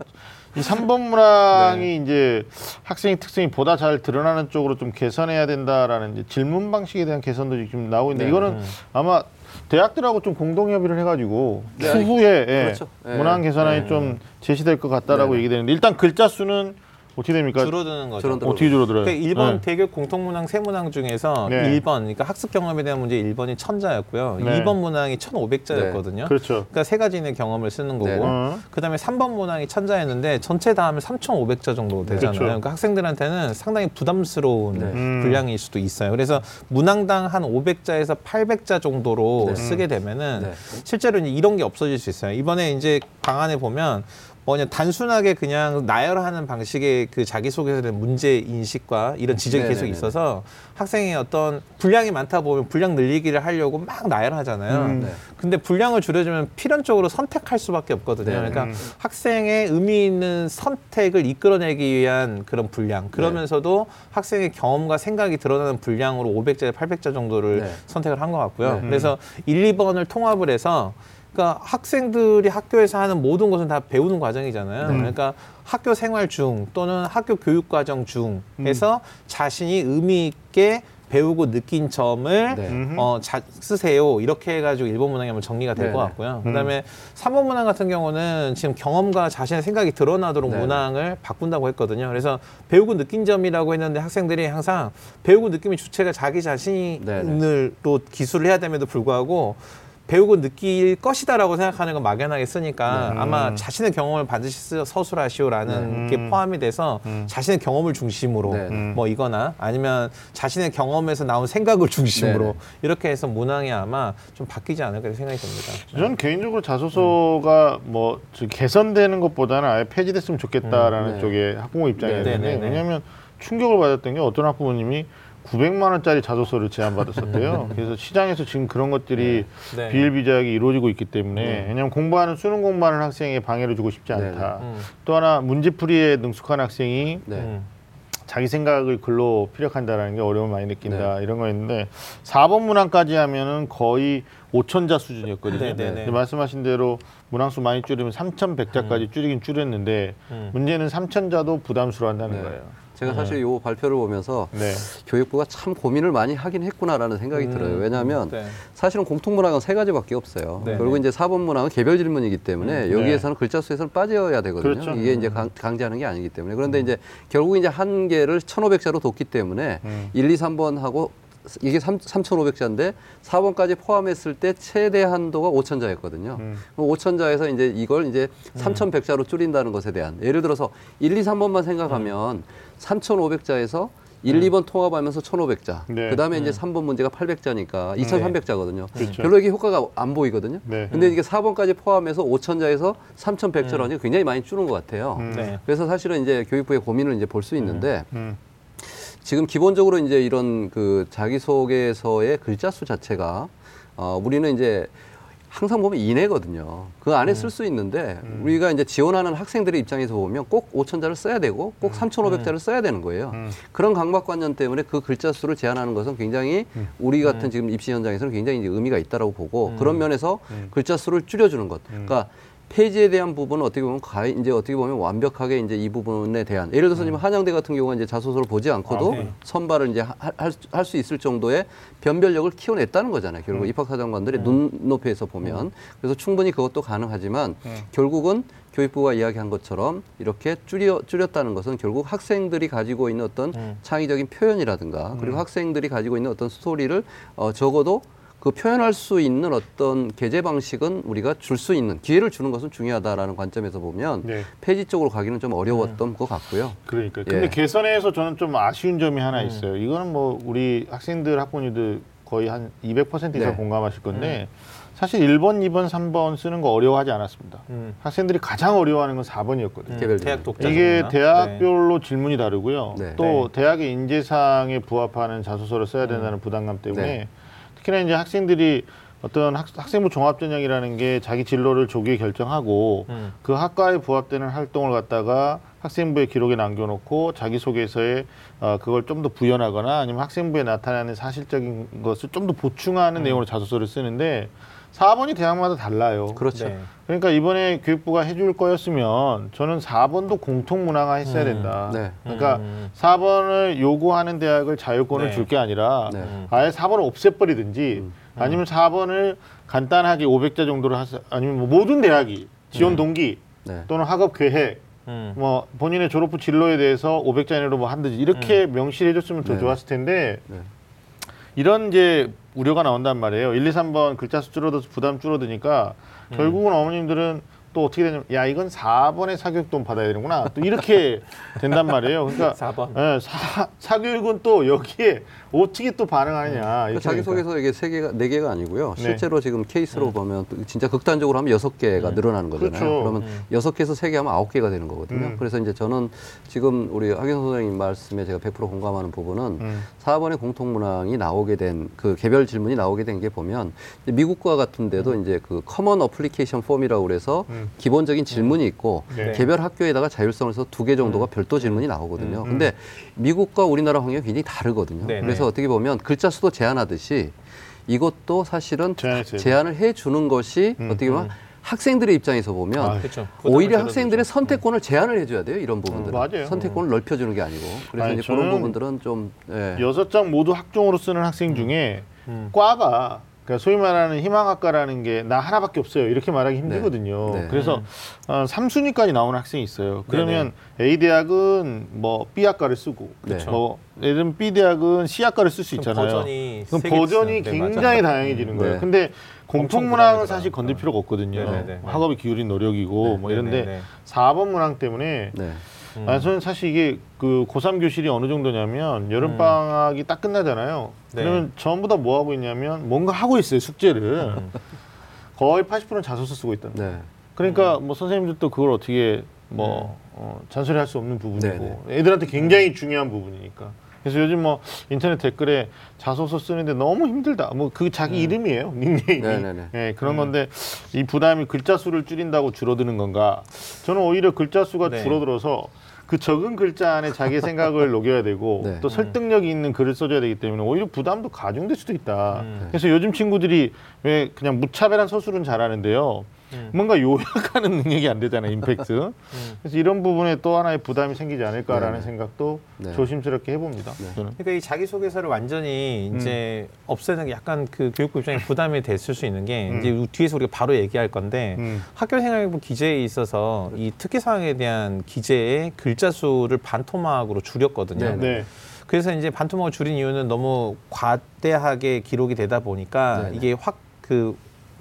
이 3번 문항이 이제 학생의 특성이 보다 잘 드러나는 쪽으로 좀 개선해야 된다라는 이제 질문 방식에 대한 개선도 지금 나오고 있는데 네. 이거는 음. 아마 대학들하고 좀 공동 협의를 해가지고 네, 추후에 예, 그렇죠. 예. 문항 개선안이 네. 좀 제시될 것 같다라고 네. 얘기되는데 일단 글자 수는 어떻게 됩니까? 줄어드는 거죠. 줄어들어요. 어떻게 줄어들어요? 그러니까 1번 네. 대교 공통문항 세 문항 중에서 네. 1번 그러니까 학습 경험에 대한 문제 1번이 천자였고요. 네. 2번 문항이 1,500자였거든요. 그렇죠. 그러니까 세 가지의 경험을 쓰는 거고 네. 어. 그다음에 3번 문항이 천자였는데 전체 다 하면 3,500자 정도 되잖아요. 그렇죠. 그러니까 학생들한테는 상당히 부담스러운 네. 음. 분량일 수도 있어요. 그래서 문항당 한 500자에서 800자 정도로 네. 쓰게 되면은 네. 실제로 이제 이런 게 없어질 수 있어요. 이번에 이제 방안에 보면 뭐냐 단순하게 그냥 나열하는 방식의 그 자기소개서에 대한 문제 인식과 이런 지적이 계속 네네네네. 있어서 학생의 어떤 분량이 많다 보면 분량 늘리기를 하려고 막 나열하잖아요. 음. 네. 근데 분량을 줄여주면 필연적으로 선택할 수밖에 없거든요. 네. 그러니까 음. 학생의 의미 있는 선택을 이끌어내기 위한 그런 분량. 그러면서도 학생의 경험과 생각이 드러나는 분량으로 500자, 800자 정도를 네. 선택을 한 것 같고요. 네. 그래서 1, 2번을 통합을 해서 그러니까 학생들이 학교에서 하는 모든 것은 다 배우는 과정이잖아요. 네. 그러니까 학교 생활 중 또는 학교 교육 과정 중에서 음. 자신이 의미 있게 배우고 느낀 점을 네. 어, 자, 쓰세요. 이렇게 해가지고 일본 문항이 한번 정리가 될것 네네. 같고요. 음. 그다음에 삼번 문항 같은 경우는 지금 경험과 자신의 생각이 드러나도록 네네. 문항을 바꾼다고 했거든요. 그래서 배우고 느낀 점이라고 했는데 학생들이 항상 배우고 느낌의 주체가 자기 자신으로 기술을 해야 됨에도 불구하고 배우고 느낄 것이다라고 생각하는 건 막연하게 쓰니까 네. 아마 음. 자신의 경험을 반드시 쓰- 서술하시오라는 네. 게 포함이 돼서 음. 자신의 경험을 중심으로 네. 음. 뭐 이거나 아니면 자신의 경험에서 나온 생각을 중심으로 네네. 이렇게 해서 문항이 아마 좀 바뀌지 않을까 생각이 듭니다. 저는 개인적으로 자소서가 뭐 저- 개선되는 것보다는 아예 폐지됐으면 좋겠다라는 음, 네. 쪽에 학부모 네, 네, 네. 왜냐하면 충격을 받았던 게 어떤 학부모님이 900만 원짜리 자소서를 제안받았었대요. 그래서 시장에서 지금 그런 것들이 네. 비일비재하게 이루어지고 있기 때문에 네. 왜냐하면 공부하는 수능 공부하는 학생에 방해를 주고 싶지 네, 않다. 음. 또 하나 문제풀이에 능숙한 학생이 네. 음. 자기 생각을 글로 피력한다라는 게 어려움을 많이 느낀다 네. 이런 거였는데 4번 문항까지 하면은 거의 5천자 수준이었거든요. 네, 네, 네. 근데 말씀하신 대로 문항수 많이 줄이면 3,100자까지 줄이긴 줄였는데 음. 문제는 3천자도 부담스러워한다는 네. 거예요. 제가 사실 이 발표를 보면서 네. 교육부가 참 고민을 많이 하긴 했구나라는 생각이 음, 들어요. 왜냐하면 네. 사실은 공통문항은 세 가지밖에 없어요. 네, 그리고 네. 이제 4번 문항은 개별 질문이기 때문에 음, 여기에서는 글자 수에서는 빠져야 되거든요. 그렇죠. 이게 이제 강, 강제하는 게 아니기 때문에. 그런데 이제 결국 이제 한 개를 1,500자로 뒀기 때문에 음. 1, 2, 3번 하고 이게 3, 3,500자인데 4번까지 포함했을 때 최대 한도가 5,000자였거든요. 음. 5,000자에서 이제 이걸 이제 3,100자로 줄인다는 것에 대한 예를 들어서 1, 2, 3번만 생각하면 3,500자에서 1, 2번 통합하면서 1,500자. 네. 그다음에 이제 3번 문제가 800자니까 2,300자거든요. 그렇죠. 별로 이게 효과가 안 보이거든요. 네. 근데 이게 4번까지 포함해서 5,000자에서 3,100자로 하니까 굉장히 많이 줄은 것 같아요. 음. 네. 그래서 사실은 이제 교육부의 고민을 이제 볼 수 있는데 음. 지금 기본적으로 이제 이런 그 자기소개서의 글자 수 자체가 어, 우리는 이제 항상 보면 이내거든요. 그 안에 쓸 수 있는데 우리가 이제 지원하는 학생들의 입장에서 보면 꼭 5천자를 써야 되고 꼭 3,500자를 써야 되는 거예요. 음. 그런 강박관념 때문에 그 글자 수를 제한하는 것은 굉장히 우리 같은 지금 입시 현장에서는 굉장히 이제 의미가 있다라고 보고 그런 면에서 글자 수를 줄여주는 것. 그러니까 폐지에 대한 부분은 어떻게 보면 가 이제 어떻게 보면 완벽하게 이제 이 부분에 대한 예를 들어서 지금 한양대 같은 경우는 이제 자소서를 보지 않고도 아, 네. 선발을 이제 할 수 있을 정도의 변별력을 키워냈다는 거잖아요. 결국 입학사정관들의 눈높이에서 보면. 그래서 충분히 그것도 가능하지만 결국은 교육부가 이야기한 것처럼 이렇게 줄여 줄였다는 것은 결국 학생들이 가지고 있는 어떤 창의적인 표현이라든가 그리고 학생들이 가지고 있는 어떤 스토리를 어, 적어도 그 표현할 수 있는 어떤 게재 방식은 우리가 줄 수 있는 기회를 주는 것은 중요하다라는 관점에서 보면 네. 폐지 쪽으로 가기는 좀 어려웠던 것 같고요. 그러니까. 예. 근데 개선에서 저는 좀 아쉬운 점이 음. 하나 있어요. 이거는 뭐 우리 학생들 학부모님들 거의 한 200% 이상 네. 공감하실 건데 사실 1번, 2번, 3번 쓰는 거 어려워하지 않았습니다. 음. 학생들이 가장 어려워하는 건 4번이었거든요. 개별 대학 독자 이게 정도나? 대학별로 질문이 다르고요. 네. 또 네. 대학의 인재상에 부합하는 자소서를 써야 된다는 부담감 때문에 네. 특히나 이제 학생들이 어떤 학, 학생부 종합전형이라는 게 자기 진로를 조기에 결정하고 음. 그 학과에 부합되는 활동을 갖다가 학생부의 기록에 남겨놓고 자기소개서에 어, 그걸 좀 더 부연하거나 아니면 학생부에 나타나는 사실적인 것을 좀 더 보충하는 내용으로 자소서를 쓰는데 4번이 대학마다 달라요. 그렇죠. 네. 그러니까 이번에 교육부가 해줄 거였으면 저는 4번도 공통 문항화 했어야 음. 된다. 네. 그러니까 음. 4번을 요구하는 대학을 자율권을 네. 줄 게 아니라 네. 아예 4번을 없애버리든지 아니면 4번을 간단하게 500자 정도로 하서 아니면 뭐 모든 대학이 지원 동기 네. 또는 학업 계획 음. 뭐 본인의 졸업 후 진로에 대해서 500자 이내로 뭐 한다지 이렇게 명시해 줬으면 더 네. 좋았을 텐데 네. 이런 이제 우려가 나온단 말이에요. 1, 2, 3번 글자 수 줄어들어서 부담 줄어드니까 결국은 어머님들은 또 어떻게 되냐면 야 이건 4번의 사교육돈 받아야 되는구나 또 이렇게 된단 말이에요. 그러니까 4번. 예, 사, 사교육은 또 여기에 어떻게 또 반응하느냐 그 이렇게 자기소개서 이게 세 개가 네 개가 아니고요. 네. 실제로 지금 케이스로 보면 또 진짜 극단적으로 하면 여섯 개가 늘어나는 거잖아요. 그렇죠. 그러면 여섯 개에서 세 개 하면 아홉 개가 되는 거거든요. 음. 그래서 이제 저는 지금 우리 하경 선생님 말씀에 제가 100% 공감하는 부분은 음. 4번의 공통 문항이 나오게 된 그 개별 질문이 나오게 된 게 보면 미국과 같은데도 이제 그 common application form이라고 그래서 음. 기본적인 질문이 있고 네. 개별 학교에다가 자율성을 해서 두 개 정도가 별도 질문이 나오거든요. 음. 근데 미국과 우리나라 환경이 굉장히 다르거든요. 네. 그래서 어떻게 보면 글자 수도 제한하듯이 이것도 사실은 제한했어요. 제한을 해 주는 것이 음, 어떻게 보면 학생들의 입장에서 보면 아, 그렇죠. 오히려 부담을 학생들의 줄여주죠. 선택권을 제한을 해줘야 돼요 이런 부분들은 음, 맞아요. 선택권을 넓혀주는 게 아니고 그래서 아니, 이제 그런 저는 부분들은 좀 예. 여섯 장 모두 학종으로 쓰는 학생 중에 음. 과가 그러니까 소위 말하는 희망학과라는 게 나 하나밖에 없어요. 이렇게 말하기 힘들거든요. 네. 그래서 어, 3순위까지 나오는 학생이 있어요. 그러면 A 대학은 뭐 B 학과를 쓰고 네. 뭐 예를 들면 B 대학은 C 학과를 쓸 수 있잖아요. 버전이 그럼 버전이. 네, 굉장히 맞아요. 다양해지는 음, 거예요. 네. 근데 공통 엄청 문항은 부담이더라. 사실 건들 필요가 없거든요. 네, 네, 네. 학업이 기울인 노력이고 뭐 네, 이런데 네, 네. 4번 문항 때문에 네. 음. 아, 저는 사실 이게 그 고3 교실이 어느 정도냐면 여름 방학이 딱 끝나잖아요. 네. 그러면 전부 다 뭐 하고 있냐면 뭔가 하고 있어요, 숙제를. 음. 거의 80%는 자소서 쓰고 있다. 네. 그러니까 뭐 선생님들도 그걸 어떻게 뭐 어, 잔소리할 수 없는 부분이고 네, 애들한테 굉장히 중요한 부분이니까. 그래서 요즘 뭐 인터넷 댓글에 자소서 쓰는데 너무 힘들다. 뭐 그 자기 이름이에요, 닉네임이. 네, 네, 네. 예, 그런 건데 이 부담이 글자 수를 줄인다고 줄어드는 건가? 저는 오히려 글자 수가 네. 줄어들어서 그 적은 글자 안에 자기의 생각을 녹여야 되고 네. 또 설득력이 있는 글을 써줘야 되기 때문에 오히려 부담도 가중될 수도 있다. 음. 그래서 요즘 친구들이 왜 그냥 무차별한 서술은 잘하는데요. 음. 뭔가 요약하는 능력이 안 되잖아요, 임팩트. 그래서 이런 부분에 또 하나의 부담이 생기지 않을까라는 네. 생각도 네. 조심스럽게 해봅니다. 네. 저는. 그러니까 이 자기 소개서를 완전히 음. 이제 없애는 게 약간 그 교육부 입장에 부담이 됐을 수 있는 게 음. 이제 뒤에서 우리가 바로 얘기할 건데 음. 학교 생활부 기재에 있어서 이 특기사항에 대한 기재의 글자 수를 반토막으로 줄였거든요. 네, 네. 그래서 이제 반토막을 줄인 이유는 너무 과대하게 기록이 되다 보니까 네네. 이게 확그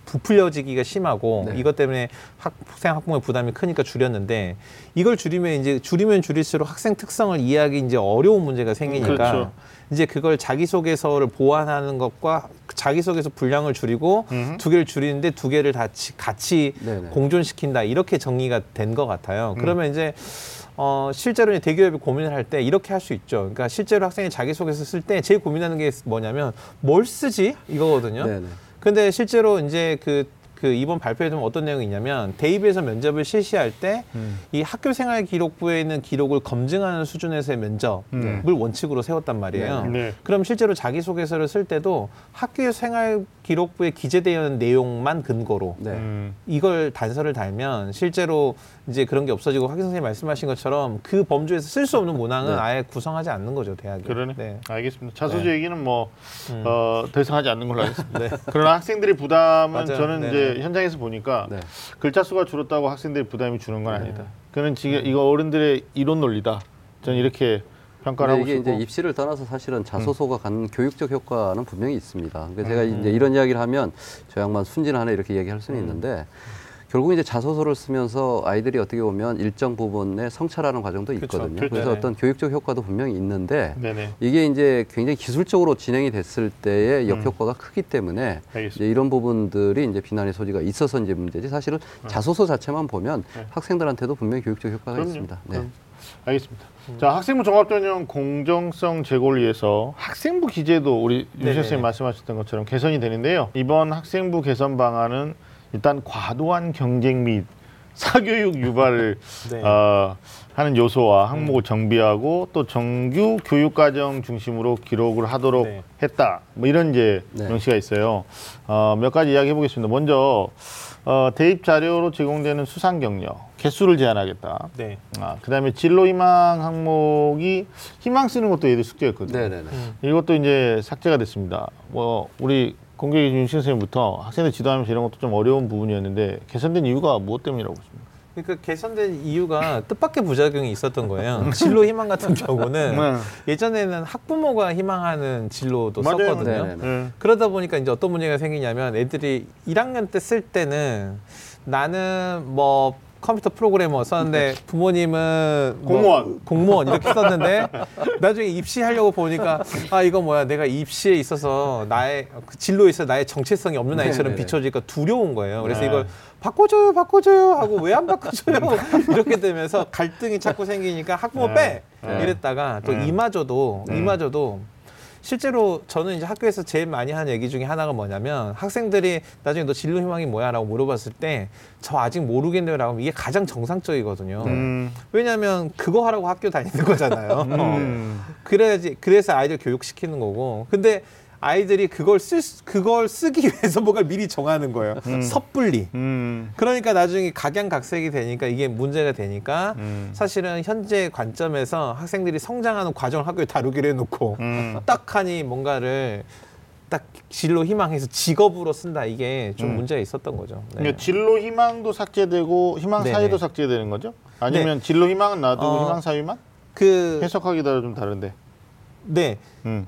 부풀려지기가 심하고 네. 이것 때문에 학 생 학부모의 부담이 크니까 줄였는데 이걸 줄이면 이제 줄이면 줄일수록 학생 특성을 이해하기 이제 어려운 문제가 생기니까 그렇죠. 이제 그걸 자기소개서를 보완하는 것과 자기소개서 분량을 줄이고 음. 두 개를 줄이는데 두 개를 다 치- 같이 네네. 공존시킨다 이렇게 정리가 된 것 같아요. 음. 그러면 이제 어, 실제로 대기업이 고민을 할 때 이렇게 할 수 있죠. 그러니까 실제로 학생이 자기소개서 쓸 때 제일 고민하는 게 뭐냐면 뭘 쓰지 이거거든요. 네, 네. 근데 실제로 이제 그, 그 이번 발표에 좀 어떤 내용이 있냐면 대입에서 면접을 실시할 때이 음. 학교 생활 기록부에 있는 기록을 검증하는 수준에서의 면접을 음. 원칙으로 세웠단 말이에요. 네. 네. 그럼 실제로 자기소개서를 쓸 때도 학교 생활 기록부에 기재되어 있는 내용만 근거로 네. 음. 이걸 단서를 달면 실제로 이제 그런 게 없어지고 확인 선생님 말씀하신 것처럼 그 범주에서 쓸 수 없는 문항은 네. 아예 구성하지 않는 거죠 대학이. 그러네. 네. 알겠습니다. 자소주 네. 얘기는 뭐 음. 어, 더 이상 하지 않는 걸로 하겠습니다. 네. 그러나 학생들의 부담은 맞아요. 저는 네네. 이제 현장에서 보니까 네. 글자 수가 줄었다고 학생들이 부담이 주는 건 아니다. 네. 그는 지금 이거 어른들의 이론 논리다. 저는 이렇게 평가를 하고 이게 싶고. 이제 입시를 떠나서 사실은 자소서가 갖는 교육적 효과는 분명히 있습니다. 그러니까 제가 음. 이제 이런 이야기를 하면 저 양반 순진하네 이렇게 얘기할 수는 음. 있는데 결국 이제 자소서를 쓰면서 아이들이 어떻게 보면 일정 부분의 성찰하는 과정도 그쵸. 있거든요. 그렇죠. 그래서 네네. 어떤 교육적 효과도 분명히 있는데 네네. 이게 이제 굉장히 기술적으로 진행이 됐을 때의 음. 역효과가 크기 때문에 이런 부분들이 이제 비난의 소지가 있어서 이제 문제지 사실은 자소서 자체만 보면 네. 학생들한테도 분명히 교육적 효과가 그럼요. 있습니다. 네. 그럼 알겠습니다. 자, 학생부 종합전형 공정성 제고를 위해서 학생부 기재도 우리 윤 네네. 선생님 말씀하셨던 것처럼 개선이 되는데요. 이번 학생부 개선 방안은 일단 과도한 경쟁 및 사교육 유발을 네. 어, 하는 요소와 항목을 정비하고 또 정규 교육과정 중심으로 기록을 하도록 네. 했다. 뭐 이런 이제 네. 명시가 있어요. 어, 몇 가지 이야기해 보겠습니다. 먼저 어, 대입 자료로 제공되는 수상 경력 개수를 제한하겠다. 네. 아, 그다음에 진로 희망 항목이 희망 쓰는 것도 얘들 숙제였거든요. 네 네 네. 이것도 이제 삭제가 됐습니다. 뭐 우리 공개기 윤 선생님부터 학생들 지도하면서 이런 것도 좀 어려운 부분이었는데 개선된 이유가 무엇 때문이라고 보십니까? 그러니까 개선된 이유가 뜻밖의 부작용이 있었던 거예요. 진로 희망 같은 경우는 네. 예전에는 학부모가 희망하는 진로도 맞아요. 썼거든요. 네네네. 네. 그러다 보니까 이제 어떤 문제가 생기냐면 애들이 1학년 때 쓸 때는 나는 뭐 컴퓨터 프로그래머 썼는데 부모님은 뭐 공무원. 공무원 이렇게 썼는데 나중에 입시하려고 보니까 아 이거 뭐야 내가 입시에 있어서 나의 그 진로에 있어 나의 정체성이 없는 아이처럼 네네네. 비춰지니까 두려운 거예요. 그래서 네. 이걸 바꿔줘요, 바꿔줘요 하고 왜 안 바꿔줘요 이렇게 되면서 갈등이 자꾸 생기니까 학부모 네. 빼 네. 이랬다가 또 네. 이마저도 음. 이마저도 실제로 저는 이제 학교에서 제일 많이 하는 얘기 중에 하나가 뭐냐면 학생들이 나중에 너 진로 희망이 뭐야라고 물어봤을 때 저 아직 모르겠네요라고 하면 이게 가장 정상적이거든요. 음. 왜냐하면 그거 하라고 학교 다니는 거잖아요. 음. 그래야지 그래서 아이들 교육시키는 거고. 근데 아이들이 그걸 쓸 수- 그걸 쓰기 위해서 뭔가 미리 정하는 거예요. 음. 섣불리. 음. 그러니까 나중에 각양각색이 되니까 이게 문제가 되니까 음. 사실은 현재 관점에서 학생들이 성장하는 과정을 학교에 다루기로 해놓고 음. 딱하니 뭔가를 딱 진로 희망해서 직업으로 쓴다 이게 좀 음. 문제가 있었던 거죠. 네. 그러니까 진로 희망도 삭제되고 희망 네네. 사유도 삭제되는 거죠? 아니면 진로 희망은 놔두고 어, 희망 사유만 그 해석하기 따라 좀 다른데. 네. 음.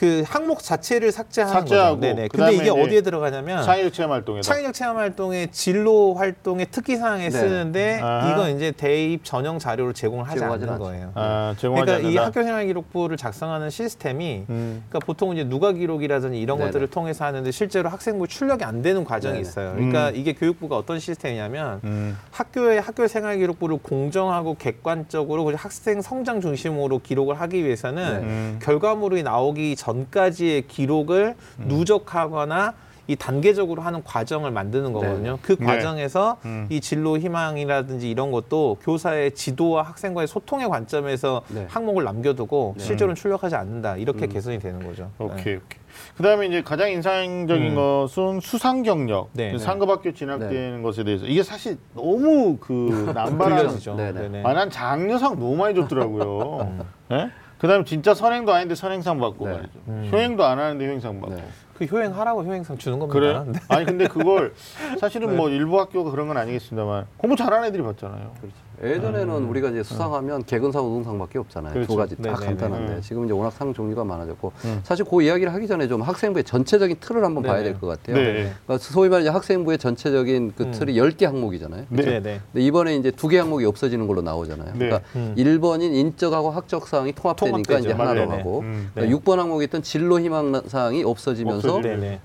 그 항목 자체를 삭제하는 삭제하고 거죠. 네네. 근데 이게 어디에 들어가냐면 창의력 체험 활동에다. 창의력 체험 활동의 진로 활동의 특기 사항에 네. 쓰는데 아. 이건 이제 대입 전형 자료로 제공을 하지 않는 않죠. 거예요. 아, 제공하지 그러니까 이 않는다. 학교 생활 기록부를 작성하는 시스템이 음. 그러니까 보통 이제 누가 기록이라든지 이런 네네. 것들을 통해서 하는데 실제로 학생부 출력이 안 되는 과정이 네네. 있어요. 그러니까 음. 이게 교육부가 어떤 시스템이냐면 음. 학교의 학교 생활 기록부를 공정하고 객관적으로 그리고 학생 성장 중심으로 기록을 하기 위해서는 네. 음. 결과물이 나오기 전 까지의 기록을 누적하거나 이 단계적으로 하는 과정을 만드는 거거든요. 그 네. 과정에서 음. 이 진로 희망이라든지 이런 것도 교사의 지도와 학생과의 소통의 관점에서 네. 항목을 남겨두고 네. 실제로는 출력하지 않는다. 이렇게 음. 개선이 되는 거죠. 네. 오케이, 오케이. 그다음에 이제 가장 인상적인 음. 것은 수상 경력, 네. 그 네. 상급학교 진학되는 것에 대해서 이게 사실 너무 그 남발한. 네네. 아, 난 장려상 너무 많이 줬더라고요. 예? 그다음에 진짜 선행도 아닌데 선행상 받고 네. 말이죠. 음. 효행도 안 하는데 효행상 받고. 네. 그 효행하라고 효행상 주는 겁니다. 그래? 네. 아니 근데 그걸 사실은 네. 뭐 일부 학교가 그런 건 아니겠습니다만 공부 잘하는 애들이 받잖아요. 예전에는 우리가 이제 수상하면 개근상, 우등상밖에 없잖아요. 그렇죠. 두 가지 딱 네네네. 간단한데 음. 지금 이제 워낙 상 종류가 많아졌고 음. 사실 그 이야기를 하기 전에 좀 학생부의 전체적인 틀을 한번 봐야 네네. 될것 같아요. 네. 그러니까 소위 말해 학생부의 전체적인 그 음. 틀이 열 개 항목이잖아요. 네. 근데 이번에 이제 두 개 항목이 없어지는 걸로 나오잖아요. 네. 그러니까 음. 일 1번인 인적하고 학적 사항이 통합되니까 통합되죠. 이제 하나로 네네. 하고 음. 네. 육 6번 항목에 있던 진로 희망 사항이 없어지면서.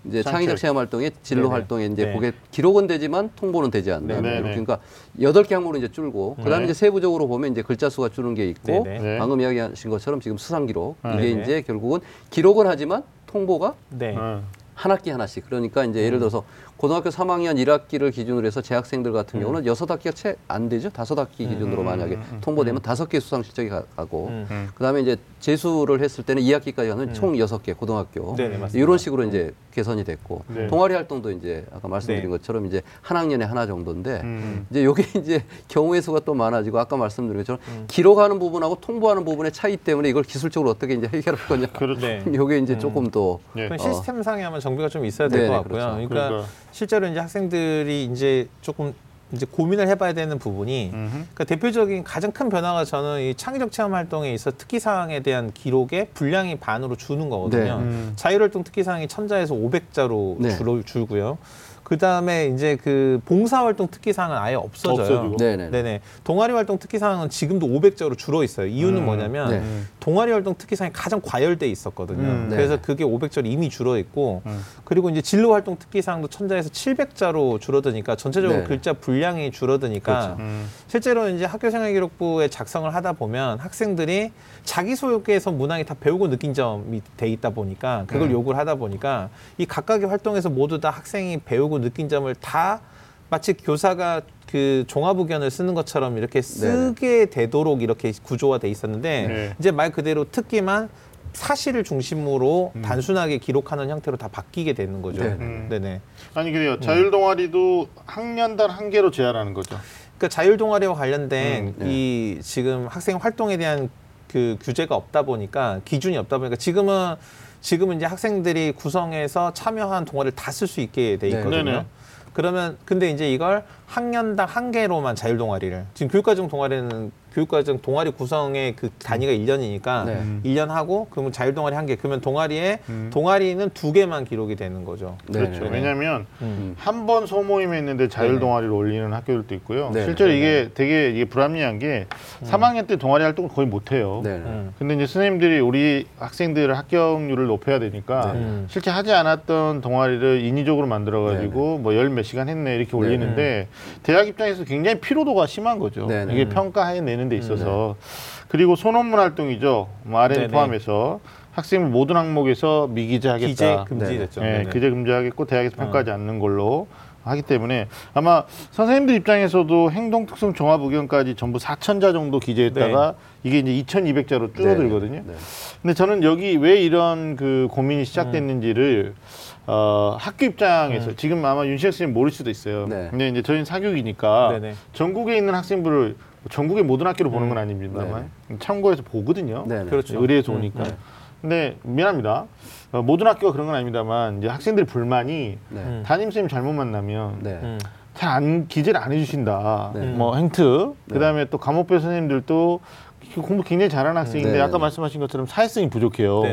이제. 창의적 체험 활동에 진로. 활동에 이제 네. 그게 기록은 되지만 통보는 되지 않는 그러니까 여덟 개 항목으로 이제 줄고 그다음에 네. 이제 세부적으로 보면 이제 글자 수가 줄은 게 있고 네네. 네. 방금 이야기하신 것처럼 지금 수상 기록 네. 이게 네네. 이제 결국은 기록은 하지만 통보가 네. 어. 한 학기 하나씩 그러니까 이제 예를 들어서 고등학교 3학년 1학기를 기준으로 해서 재학생들 같은 경우는 여섯 학기가 채 안 되죠. 다섯 학기 기준으로 만약에 통보되면 다섯 개 수상 실적이 가- 가고 음. 그다음에 이제 재수를 했을 때는 2학기까지 가는 총 여섯 개 고등학교 네네, 맞습니다. 이런 식으로 이제 개선이 됐고 네. 동아리 활동도 이제 아까 말씀드린 네. 것처럼 이제 한 학년에 하나 정도인데 음. 이제 요게 이제 경우의 수가 또 많아지고 아까 말씀드린 것처럼 기록하는 부분하고 통보하는 부분의 차이 때문에 이걸 기술적으로 어떻게 이제 해결할 거냐. 그렇죠. 네. 요게 이제 조금 또 예. 그건 어. 시스템상에 아마 정비가 좀 있어야 될것 네네, 같고요. 그렇죠. 그러니까, 그러니까. 실제로 이제 학생들이 이제 조금 이제 고민을 해봐야 되는 부분이. 그러니까 대표적인 가장 큰 변화가 저는 이 창의적 체험 활동에 있어 특기 사항에 대한 기록의 분량이 반으로 주는 거거든요. 네. 음. 자율활동 특기 사항이 천자에서 500자로 네. 줄어 줄고요. 그 다음에 이제 그 봉사활동 특기 사항은 아예 없어져요. 없어지고. 네네. 네네. 동아리 활동 특기 사항은 지금도 500자로 줄어 있어요. 이유는 음. 뭐냐면 네. 동아리 활동 특기 사항이 가장 과열돼 있었거든요. 음. 그래서 네. 그게 500자로 이미 줄어 있고 음. 그리고 이제 진로 활동 특기 사항도 천자에서 700자로 줄어드니까 전체적으로 네. 글자 분량이 줄어드니까 그렇죠. 음. 실제로 이제 학교 생활 기록부에 작성을 하다 보면 학생들이 자기 소유에서 문항이 다 배우고 느낀 점이 돼 있다 보니까 그걸 네. 요구를 하다 보니까 이 각각의 활동에서 모두 다 학생이 배우고 느낀 점을 다 마치 교사가 그 종합 의견을 쓰는 것처럼 이렇게 쓰게 되도록 이렇게 구조가 돼 있었는데 네. 이제 말 그대로 특기만 사실을 중심으로 단순하게 기록하는 형태로 다 바뀌게 되는 거죠. 네. 음. 네네. 아니 그래요. 자율 동아리도 학년당 한 개로 제한하는 거죠. 그러니까 자율 동아리와 관련된 음, 네. 이 지금 학생 활동에 대한 그 규제가 없다 보니까 기준이 없다 보니까 지금은 지금은 이제 학생들이 구성해서 참여한 동아리를 다 쓸 수 있게 돼 네. 있거든요. 네네. 그러면 근데 이제 이걸 학년당 한 개로만 자율 동아리를 지금 교육과정 동아리는 교육과정 동아리 구성의 그 단위가 1년이니까 네. 음. 1년 하고 그러면 자율 동아리 한 개. 그러면 동아리에 음. 동아리는 두 개만 기록이 되는 거죠. 네. 그렇죠. 네. 왜냐하면 음. 한번 소모임에 있는데 자율. 동아리를 올리는 학교들도 있고요. 실제로 이게 되게 이게 불합리한 게 3학년 때 동아리 활동을 거의 못 해요. 네. 음. 근데 이제 선생님들이 우리 학생들의 합격률을 높여야 되니까 네. 음. 실제 하지 않았던 동아리를 인위적으로 만들어 가지고 뭐 열 몇 시간 했네 이렇게 올리는데 대학 입장에서 굉장히 피로도가 심한 거죠. 네, 네. 이게 평가해 내는 데 있어서 그리고 소논문 활동이죠. 뭐 RN 네, 네. 포함해서 학생부 모든 항목에서 미기재하겠다. 기재 금지됐죠. 예, 네네. 기재 금지하겠고 대학에서 평가하지 않는 걸로 하기 때문에 아마 선생님들 입장에서도 행동 특성 종합 의견까지 전부 4천자 정도 기재했다가 이게 이제 2,200자로 줄어들거든요. 네. 근데 저는 여기 왜 이런 그 고민이 시작됐는지를 어, 학교 입장에서 지금 아마 윤시혁 선생님 모를 수도 있어요. 네. 근데 이제 저희는 사교육이니까 네네. 전국에 있는 학생부를 전국의 모든 학교로 보는 건 아닙니다만 참고해서 보거든요. 네. 네. 그렇죠. 의뢰에서 음, 오니까. 네. 근데 미안합니다. 어, 모든 학교가 그런 건 아닙니다만 이제 학생들 불만이 네. 음. 담임 쌤 잘못 만나면 네. 음. 잘안 기재를 안 해주신다. 네. 뭐 행트. 네. 그다음에 또 과목별 선생님들도 공부 굉장히 잘하는 학생인데 네. 아까 말씀하신 것처럼 사회성이 부족해요.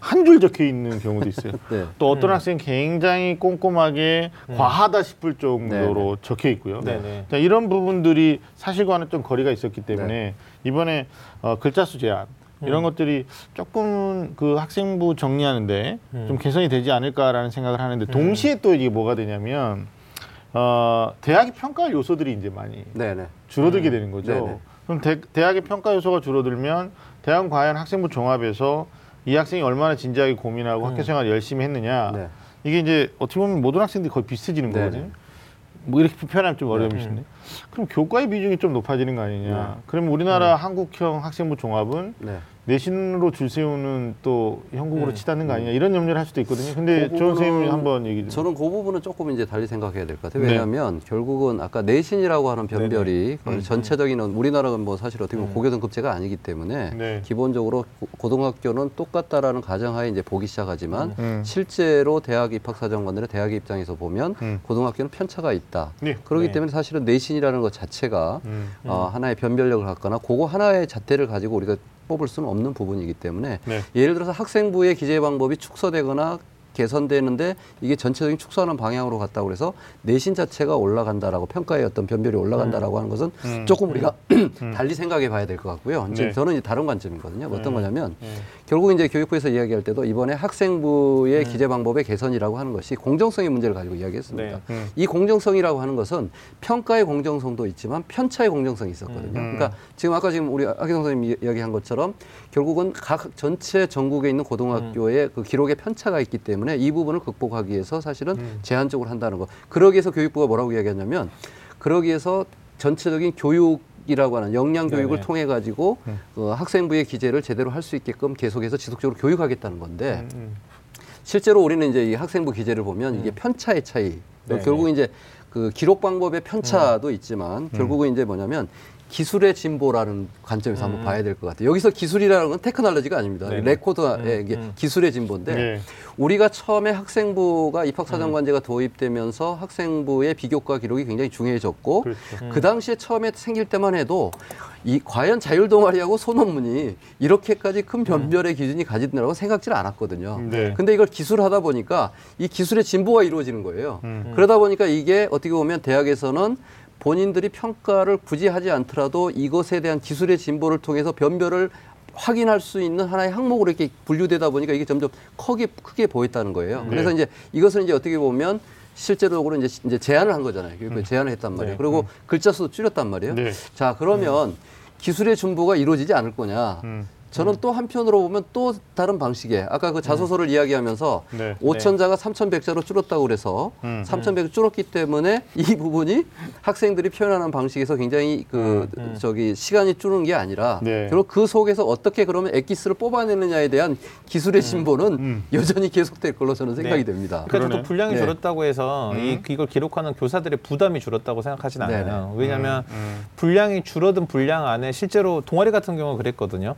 네. 한줄 적혀 있는 경우도 있어요. 네. 또 어떤 학생 은 굉장히 꼼꼼하게 과하다 싶을 정도로 적혀 있고요. 네네. 자, 이런 부분들이 사실과는 좀 거리가 있었기 때문에 이번에 어, 글자 수 제한 이런 것들이 조금 그 학생부 정리하는데 좀 개선이 되지 않을까라는 생각을 하는데 동시에 또 이게 뭐가 되냐면 어, 대학이 평가할 요소들이 이제 많이 네. 네. 줄어들게 되는 거죠. 그럼 대, 대학의 평가 요소가 줄어들면 대학은 과연 학생부 종합에서 이 학생이 얼마나 진지하게 고민하고 학교 생활을 열심히 했느냐 네. 이게 이제 어떻게 보면 모든 학생들이 거의 비슷해지는 네네. 거거든요. 뭐 이렇게 표현하면 좀 어려우신데 그럼 교과의 비중이 좀 높아지는 거 아니냐? 네. 그러면 우리나라 한국형 학생부 종합은 네. 내신으로 줄 세우는 또 형국으로 음. 치닫는 거 아니냐 이런 염려를 할 수도 있거든요. 근데 그 조원 부분은 선생님 한번 얘기 좀. 저는 그 부분은 조금 이제 달리 생각해야 될 것 같아요. 네. 왜냐하면 결국은 아까 내신이라고 하는 변별이 거의 전체적인 우리나라가 뭐 사실 어떻게 보면 고교 등급제가 아니기 때문에 네. 기본적으로 고- 고등학교는 똑같다라는 가정하에 이제 보기 시작하지만 음. 실제로 대학 입학 사정관들의 대학 입장에서 보면 음. 고등학교는 편차가 있다. 네. 그렇기 네. 때문에 사실은 내신이라는 것 자체가 음. 어, 하나의 변별력을 갖거나 그거 하나의 잣대를 가지고 우리가 뽑을 수는 없는 부분이기 때문에 네. 예를 들어서 학생부의 기재 방법이 축소되거나 개선되는데 이게 전체적인 축소하는 방향으로 갔다고 그래서 내신 자체가 올라간다라고 평가의 어떤 변별이 올라간다라고 하는 것은 음. 조금 우리가 달리 생각해 봐야 될 것 같고요. 이제 네. 저는 이제 다른 관점이거든요. 어떤 거냐면 네. 결국 이제 교육부에서 이야기할 때도 이번에 학생부의 음. 기재 방법의 개선이라고 하는 것이 공정성의 문제를 가지고 이야기했습니다. 네. 음. 이 공정성이라고 하는 것은 평가의 공정성도 있지만 편차의 공정성이 있었거든요. 음. 그러니까 지금 아까 지금 우리 하기성 선생님이 이야기한 것처럼 결국은 각 전체 전국에 있는 고등학교의 그 기록의 편차가 있기 때문에 이 부분을 극복하기 위해서 사실은 제한적으로 한다는 거. 그러기 위해서 교육부가 뭐라고 이야기하냐면 그러기 위해서 전체적인 교육 이라고 하는 역량 교육을 네네. 통해 가지고 어, 학생부의 기재를 제대로 할 수 있게끔 계속해서 지속적으로 교육하겠다는 건데 음. 실제로 우리는 이제 이 학생부 기재를 보면 이게 편차의 차이. 음. 네네. 결국 이제 그 기록 방법의 편차도 있지만 결국은 이제 뭐냐면 기술의 진보라는 관점에서 한번 봐야 될 것 같아요. 여기서 기술이라는 건 테크놀로지가 아닙니다. 음. 네네. 레코드의 이게 음. 기술의 진보인데 네. 우리가 처음에 학생부가 입학사정관제가 도입되면서 학생부의 비교과 기록이 굉장히 중요해졌고 그렇죠. 그 당시에 처음에 생길 때만 해도 이 과연 자율 동아리하고 소논문이 이렇게까지 큰 변별의 기준이 가진다고 생각지를 않았거든요. 네. 근데 이걸 기술하다 보니까 이 기술의 진보가 이루어지는 거예요. 음. 그러다 보니까 이게 어떻게 보면 대학에서는 본인들이 평가를 굳이 하지 않더라도 이것에 대한 기술의 진보를 통해서 변별을 확인할 수 있는 하나의 항목으로 이렇게 분류되다 보니까 이게 점점 크게 크게 보였다는 거예요. 네. 그래서 이제 이것은 이제 어떻게 보면 실제적으로 이제 이제 제안을 한 거잖아요. 교육부에 제안을 했단 말이에요. 네. 그리고 글자 수도 줄였단 말이에요. 네. 자 그러면 기술의 진보가 이루어지지 않을 거냐? 음. 저는 또 한편으로 보면 또 다른 방식의 아까 그 자소서를 이야기하면서 네. 5천자가 3,100자로 줄었다고 그래서 음. 3,100 줄었기 때문에 이 부분이 학생들이 표현하는 방식에서 굉장히 그 저기 시간이 줄은 게 아니라 네. 결국 그 속에서 어떻게 그러면 엑기스를 뽑아내느냐에 대한 기술의 진보는 음. 여전히 계속될 걸로 저는 생각이 네. 됩니다. 그러니까. 또 분량이 네. 줄었다고 해서 이 이걸 기록하는 교사들의 부담이 줄었다고 생각하진 않아요. 네네. 왜냐하면 음. 분량이 줄어든 분량 안에 실제로 동아리 같은 경우 그랬거든요.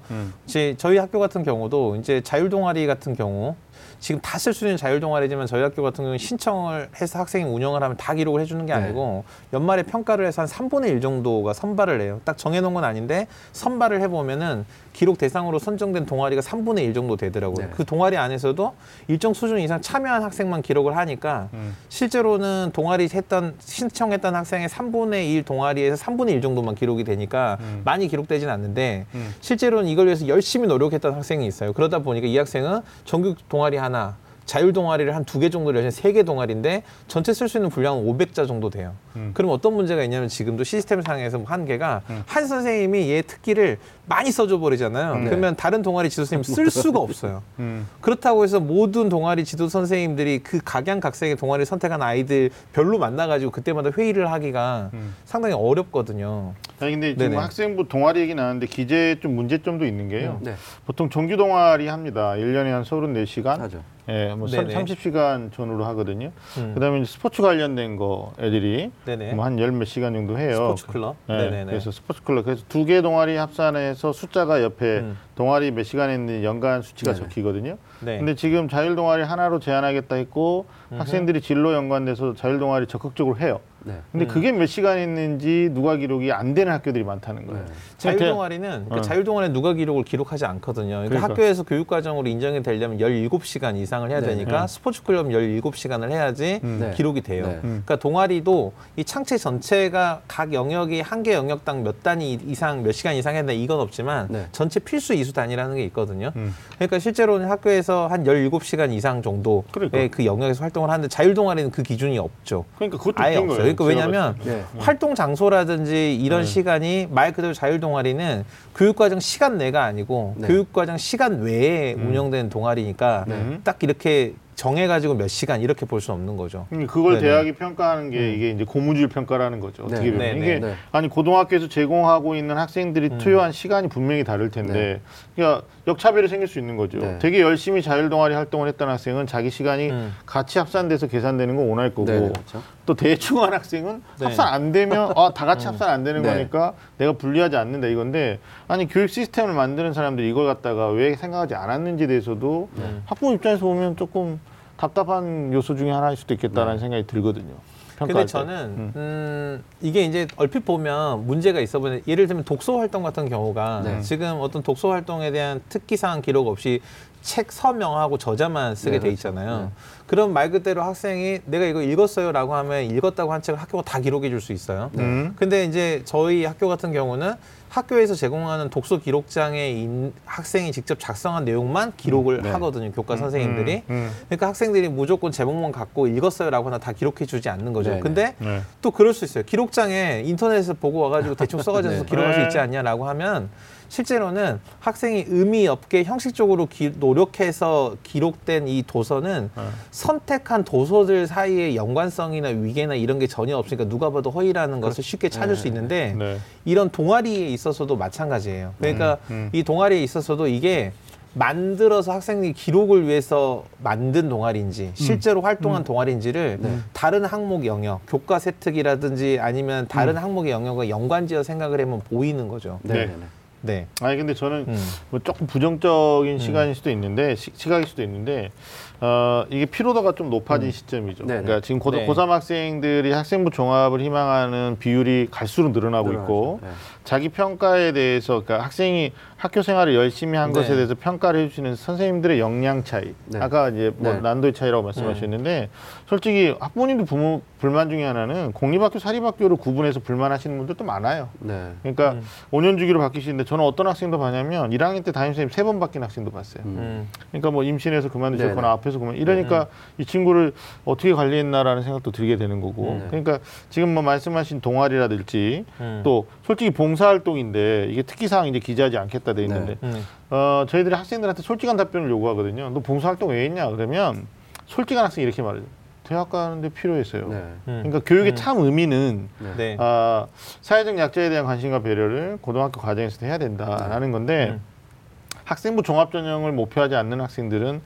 저희 학교 같은 경우도 이제 자율 동아리 같은 경우 지금 다 쓸 수 있는 자율 동아리지만 저희 학교 같은 경우는 신청을 해서 학생이 운영을 하면 다 기록을 해주는 게 네. 아니고 연말에 평가를 해서 한 3분의 1 정도가 선발을 해요. 딱 정해놓은 건 아닌데 선발을 해보면은 기록 대상으로 선정된 동아리가 3분의 1 정도 되더라고요. 네. 그 동아리 안에서도 일정 수준 이상 참여한 학생만 기록을 하니까 음. 실제로는 동아리 했던 신청했던 학생의 3분의 1 동아리에서 3분의 1 정도만 기록이 되니까 음. 많이 기록되진 않는데 음. 실제로는 이걸 위해서 열심히 노력했던 학생이 있어요. 그러다 보니까 이 학생은 정규 동아리 하나, 자율 동아리를 한 두 개 정도를 해서 세개 동아리인데 전체 쓸 수 있는 분량은 500자 정도 돼요. 음. 그럼 어떤 문제가 있냐면 지금도 시스템 상에서 뭐 한계가 음. 한 선생님이 얘 특기를 많이 써줘 버리잖아요. 음. 그러면 다른 동아리 지도 선생님 쓸 수가 없어요. 음. 그렇다고 해서 모든 동아리 지도 선생님들이 그 각양각색의 동아리를 선택한 아이들 별로 만나가지고 그때마다 회의를 하기가 음. 상당히 어렵거든요. 아니 근데 지금 네네. 학생부 동아리 얘기 나왔는데 기재 좀 문제점도 있는 게요. 네, 보통 정규 동아리 합니다. 일년에한 34시간. 하죠. 예, 뭐 네네. 30시간 전후로 하거든요. 음. 그다음에 이제 스포츠 관련된 거 애들이. 뭐 한 열 몇 시간 정도 해요. 스포츠 클럽. 네, 네네네. 그래서 스포츠 클럽 그래서 두 개 동아리 합산해서 숫자가 옆에 음. 동아리 몇 시간 했는지 연간 수치가 네네. 적히거든요. 네. 근데 지금 자율 동아리 하나로 제한하겠다 했고 학생들이 진로 연관돼서 자율 동아리 적극적으로 해요. 네. 근데 그게 몇 시간 했는지 누가 기록이 안 되는 학교들이 많다는 거예요. 네. 자율 그냥- 동아리는 그러니까 어. 자율 동아리는 누가 기록을 기록하지 않거든요. 그러니까 그러니까. 학교에서 교육 과정으로 인정이 되려면 17시간 이상을 해야 네. 되니까 네. 스포츠 클럽 17시간을 해야지 음. 네. 기록이 돼요. 네. 음. 그러니까 동아리도 이 창체 전체가 각 영역이 한 개 영역당 몇 단위 이상 몇 시간 이상 해야 된다 이건 없지만 네. 전체 필수 이수 단위라는 게 있거든요. 음. 그러니까 실제로는 학교에서 한 17시간 이상 정도의 그러니까. 그 영역에서 활동을 하는데 자율 동아리는 그 기준이 없죠. 그러니까 그것도 아예 없어요. 그러니까 왜냐하면. 네. 활동 장소라든지 이런 네. 시간이 말 그대로 자율 동아리는 교육과정 시간 내가 아니고 네. 교육과정 시간 외에 음. 운영된 동아리니까 네. 딱 이렇게 정해가지고 몇 시간 이렇게 볼수 없는 거죠. 음, 그걸 네네. 대학이 평가하는 게 이게 이제 고무줄 평가라는 거죠. 어떻게 네. 보면 네네. 이게 네. 아니 고등학교에서 제공하고 있는 학생들이 음. 투여한 시간이 분명히 다를 텐데 그러니까 역차별이 생길 수 있는 거죠. 네. 되게 열심히 자율 동아리 활동을 했던 학생은 자기 시간이 음. 같이 합산돼서 계산되는 거 원할 거고 네, 네, 그렇죠. 또 대충 한 학생은 네. 합산 안 되면 아, 다 같이 합산 안 되는 네. 거니까 내가 분리하지 않는다 이건데 아니 교육 시스템을 만드는 사람들이 이걸 갖다가 왜 생각하지 않았는지에 대해서도 네. 학부모 입장에서 보면 조금 답답한 요소 중에 하나일 수도 있겠다라는 네. 생각이 들거든요. 근데. 저는 음. 음, 이게 이제 얼핏 보면 문제가 있어 보이는 예를 들면 독서 활동 같은 경우가 네. 지금 어떤 독서 활동에 대한 특기사항 기록 없이 책 서명하고 저자만 쓰게 네, 돼 그렇죠. 있잖아요. 네. 그럼 말 그대로 학생이 내가 이거 읽었어요라고 하면 읽었다고 한 책을 학교가 다 기록해 줄 수 있어요. 음. 근데 이제 저희 학교 같은 경우는 학교에서 제공하는 독서 기록장에 인- 학생이 직접 작성한 내용만 기록을 네. 하거든요. 교과 선생님들이. 음, 음. 그러니까 학생들이 무조건 제목만 갖고 읽었어요라고 하나 다 기록해 주지 않는 거죠. 네, 네. 근데 네. 또 그럴 수 있어요. 기록장에 인터넷에서 보고 와가지고 대충 써가지고 네. 기록할 수 네. 있지 않냐라고 하면 실제로는 학생이 의미 없게 형식적으로 기- 노력해서 기록된 이 도서는 네. 선택한 도서들 사이의 연관성이나 위계나 이런 게 전혀 없으니까 누가 봐도 허위라는 것을 쉽게 찾을 수 있는데 네. 이런 동아리에 있어서도 마찬가지예요. 그러니까 음, 음. 이 동아리에 있어서도 이게 만들어서 학생이 기록을 위해서 만든 동아리인지 실제로 활동한 동아리인지를 네. 다른 항목 영역, 교과 세특이라든지 아니면 다른 항목의 영역과 연관지어 생각을 해보면 보이는 거죠. 네. 네. 네. 네. 네. 아니 근데 저는 음. 뭐 조금 부정적인 시간일 수도 있는데 시, 시각일 수도 있는데 어 이게 피로도가 좀 높아진 시점이죠. 네네. 그러니까 지금 고, 네. 고3 학생들이 학생부 종합을 희망하는 비율이 갈수록 늘어나고 있고 네. 자기 평가에 대해서 그러니까 학생이 학교 생활을 열심히 한 네. 것에 대해서 평가를 해주시는 선생님들의 역량 차이. 네. 아까 이제 뭐 네. 난도의 차이라고 말씀하셨는데 솔직히 학부모님도 부모 불만 중에 하나는 공립학교 사립학교를 구분해서 불만하시는 분들도 많아요. 네. 그러니까 음. 5년 주기로 바뀌시는데 저는 어떤 학생도 봤냐면 1학년 때 담임선생님 세 번 바뀐 학생도 봤어요. 음. 음. 그러니까 뭐 임신해서 그만두셨거나 네네. 앞에서 그만 이러니까 이 친구를 어떻게 관리했나라는 생각도 들게 되는 거고 음. 그러니까 지금 뭐 말씀하신 동아리라든지 음. 또 솔직히 봉사활동인데 이게 특기사항 이제 기재하지 않겠다 돼 있는데 음. 어 저희들이 학생들한테 솔직한 답변을 요구하거든요. 너 봉사활동 왜 했냐 그러면 솔직한 학생이 이렇게 말해요. 대학 가는데 필요했어요. 네. 음. 그러니까 교육의 음. 참 의미는 네. 네. 아, 사회적 약자에 대한 관심과 배려를 고등학교 과정에서도 해야 된다라는 건데 음. 학생부 종합 전형을 목표하지 않는 학생들은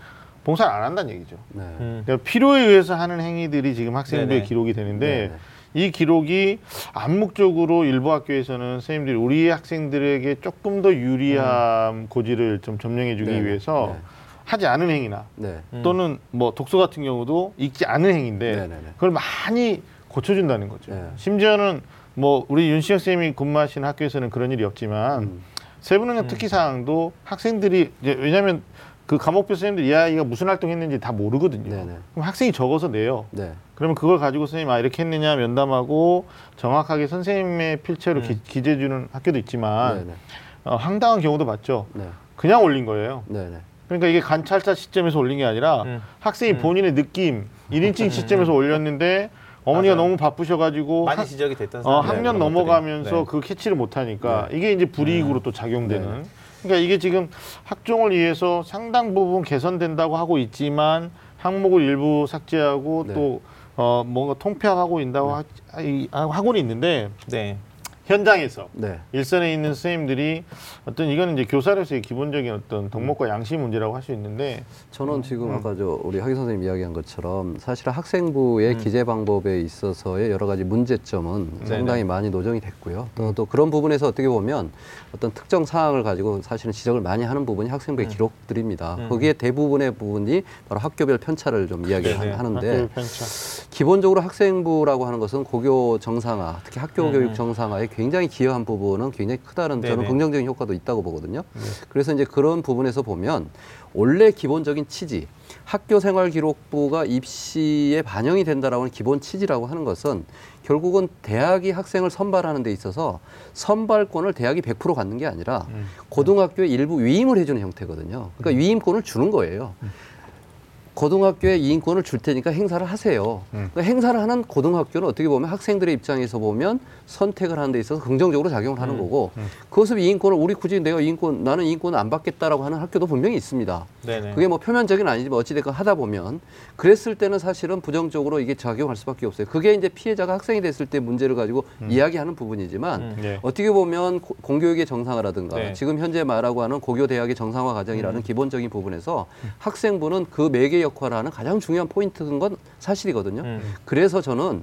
봉사를 안 한다는 얘기죠. 네. 음. 그러니까 필요에 의해서 하는 행위들이 지금 학생부에 네네. 기록이 되는데 네네. 이 기록이 암묵적으로 일부 학교에서는 선생님들이 우리 학생들에게 조금 더 유리한 고지를 좀 점령해 주기 네네. 위해서 네. 하지 않은 행위나 네. 음. 또는 뭐 독서 같은 경우도 읽지 않은 행위인데 네 네 네. 그걸 많이 고쳐준다는 거죠. 네. 심지어는 뭐 우리 윤시영 쌤이 근무하시는 학교에서는 그런 일이 없지만 음. 세부능력 특기 사항도 학생들이 이제 왜냐하면 그 과목별 선생님들 이 아이가 무슨 활동했는지 다 모르거든요. 네네. 그럼 학생이 적어서 내요. 네. 그러면 그걸 가지고 선생님 아 이렇게 했느냐 면담하고 정확하게 선생님의 필체로 음. 기, 기재해주는 학교도 있지만 네네. 어, 황당한 경우도 봤죠. 네. 그냥 올린 거예요. 네네. 그러니까 이게 관찰사 시점에서 올린 게 아니라 음. 학생이 본인의 느낌, 일인칭 시점에서 올렸는데 어머니가 맞아요. 너무 바쁘셔가지고 많이 학, 지적이 됐던 어, 학년 넘어가면서. 네. 그 캐치를 못하니까 이게 이제 불이익으로 또 작용되는. 네. 그러니까 이게 지금 학종을 위해서 상당 부분 개선된다고 하고 있지만 항목을 일부 삭제하고 네. 또 어, 뭔가 통폐합하고 있다고 하, 이- 하고는 있는데 네. 현장에서 네. 일선에 있는 선생님들이 어떤 이거는 이제 교사로서의 기본적인 어떤 덕목과 양심 문제라고 할 수 있는데 저는 지금 음. 아까 저 우리 하기 선생님 이야기한 것처럼 사실 학생부의 기재 방법에 있어서의 여러 가지 문제점은 상당히 많이 노정이 됐고요. 또, 또 그런 부분에서 어떻게 보면 어떤 특정 사항을 가지고 사실은 지적을 많이 하는 부분이 학생부의 기록들입니다. 거기에 대부분의 부분이 바로 학교별 편차를 좀 네네. 이야기하는데 학교 편차. 기본적으로 학생부라고 하는 것은 고교 정상화, 특히 학교 음, 교육 음. 정상화에 굉장히 기여한 부분은 굉장히 크다는 저는 네네. 긍정적인 효과도 있다고 보거든요. 네. 그래서 이제 그런 부분에서 보면 원래 기본적인 취지, 학교 생활 기록부가 입시에 반영이 된다라고 하는 기본 취지라고 하는 것은 결국은 대학이 학생을 선발하는 데 있어서 선발권을 대학이 100% 갖는 게 아니라 음. 고등학교에 일부 위임을 해주는 형태거든요. 그러니까 위임권을 주는 거예요. 고등학교에 이 인권을 줄 테니까 행사를 하세요. 음. 그러니까 행사를 하는 고등학교는 어떻게 보면 학생들의 입장에서 보면 선택을 하는 데 있어서 긍정적으로 작용을 하는 거고 그것을 이 인권을 우리 굳이 내가 이 인권 나는 이 인권을 안 받겠다라고 하는 학교도 분명히 있습니다. 네네. 그게 뭐 표면적인 아니지만 어찌됐건 하다 보면 그랬을 때는 사실은 부정적으로 이게 작용할 수밖에 없어요. 그게 이제 피해자가 학생이 됐을 때 문제를 가지고 이야기하는 부분이지만 음. 네. 어떻게 보면 고- 공교육의 정상화라든가 네. 지금 현재 말하고 하는 고교 대학의 정상화 과정이라는 기본적인 부분에서 학생부는 그 매개 역할을 하는 가장 중요한 포인트인 건 사실이거든요. 음. 그래서 저는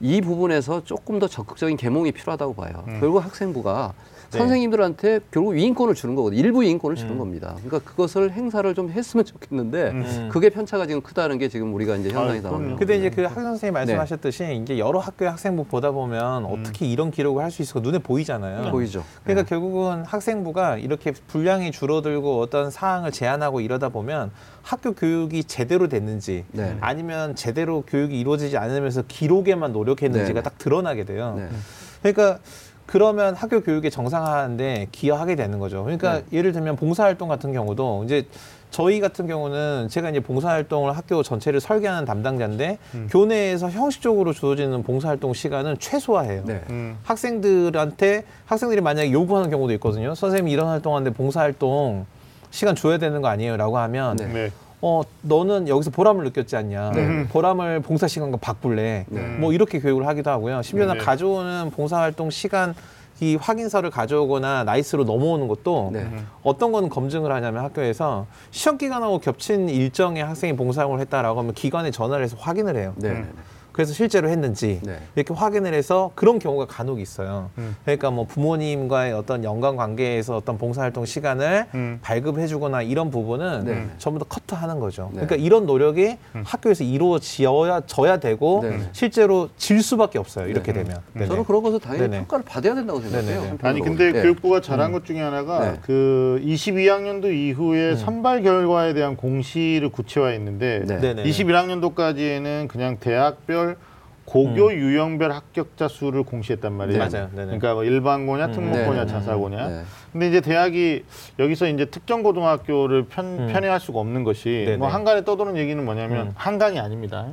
이 부분에서 조금 더 적극적인 계몽이 필요하다고 봐요. 음. 결국 학생부가 네. 선생님들한테 결국 위인권을 주는 거거든요. 일부 위인권을 주는 음. 겁니다. 그러니까 그것을 행사를 좀 했으면 좋겠는데 음. 그게 편차가 지금 크다는 게 지금 우리가 이제 현상이 나오는 그럼요. 근데 이제 그 학생 선생님 말씀하셨듯이 이제 여러 학교의 학생부 보다 보면 음. 어떻게 이런 기록을 할 수 있을까 눈에 보이잖아요. 보이죠. 그러니까 네. 결국은 학생부가 이렇게 분량이 줄어들고 어떤 사항을 제한하고 이러다 보면 학교 교육이 제대로 됐는지 네. 아니면 제대로 교육이 이루어지지 않으면서 기록에만 노력했는지가 네. 딱 드러나게 돼요. 네. 그러니까 그러면 학교 교육의 정상화하는데 기여하게 되는 거죠. 그러니까 네. 예를 들면 봉사활동 같은 경우도 이제 저희 같은 경우는 제가 이제 봉사활동을 학교 전체를 설계하는 담당자인데 음. 교내에서 형식적으로 주어지는 봉사활동 시간은 최소화해요. 네. 음. 학생들한테 학생들이 만약에 요구하는 경우도 있거든요. 선생님 이런 활동하는데 봉사활동 시간 줘야 되는 거 아니에요 라고 하면 네. 네. 어 너는 여기서 보람을 느꼈지 않냐? 네. 보람을 봉사 시간과 바꿀래? 네. 뭐 이렇게 교육을 하기도 하고요. 심지어 는 네. 가져오는 봉사활동 시간 이 확인서를 가져오거나 나이스로 넘어오는 것도 네. 어떤 거는 검증을 하냐면 학교에서 시험 기간하고 겹친 일정에 학생이 봉사활동을 했다라고 하면 기관에 전화를 해서 확인을 해요. 네. 네. 그래서 실제로 했는지 네. 이렇게 확인을 해서 그런 경우가 간혹 있어요. 음. 그러니까 뭐 부모님과의 어떤 연관 관계에서 어떤 봉사활동 시간을 음. 발급해주거나 이런 부분은 네. 전부 다 커트하는 거죠. 네. 그러니까 이런 노력이 음. 학교에서 이루어져야 져야 되고 네. 실제로 질 수밖에 없어요. 이렇게 네. 되면. 네. 저는 그런 것을 당연히 네네. 평가를 받아야 된다고 생각해요. 아니 근데 네. 교육부가 잘한 것 중에 하나가 네. 그 22학년도 이후에 음. 선발 결과에 대한 공시를 구체화했는데 네. 네네. 21학년도까지는 그냥 대학별 고교 유형별 합격자 수를 공시했단 말이에요. 음. 맞아요. 네네. 그러니까 뭐 일반고냐, 음. 특목고냐, 네. 자사고냐. 네. 근데 이제 대학이 여기서 이제 특정 고등학교를 편, 음. 편애할 수가 없는 것이 네네. 뭐 한간에 떠도는 얘기는 뭐냐면 음. 한강이 아닙니다.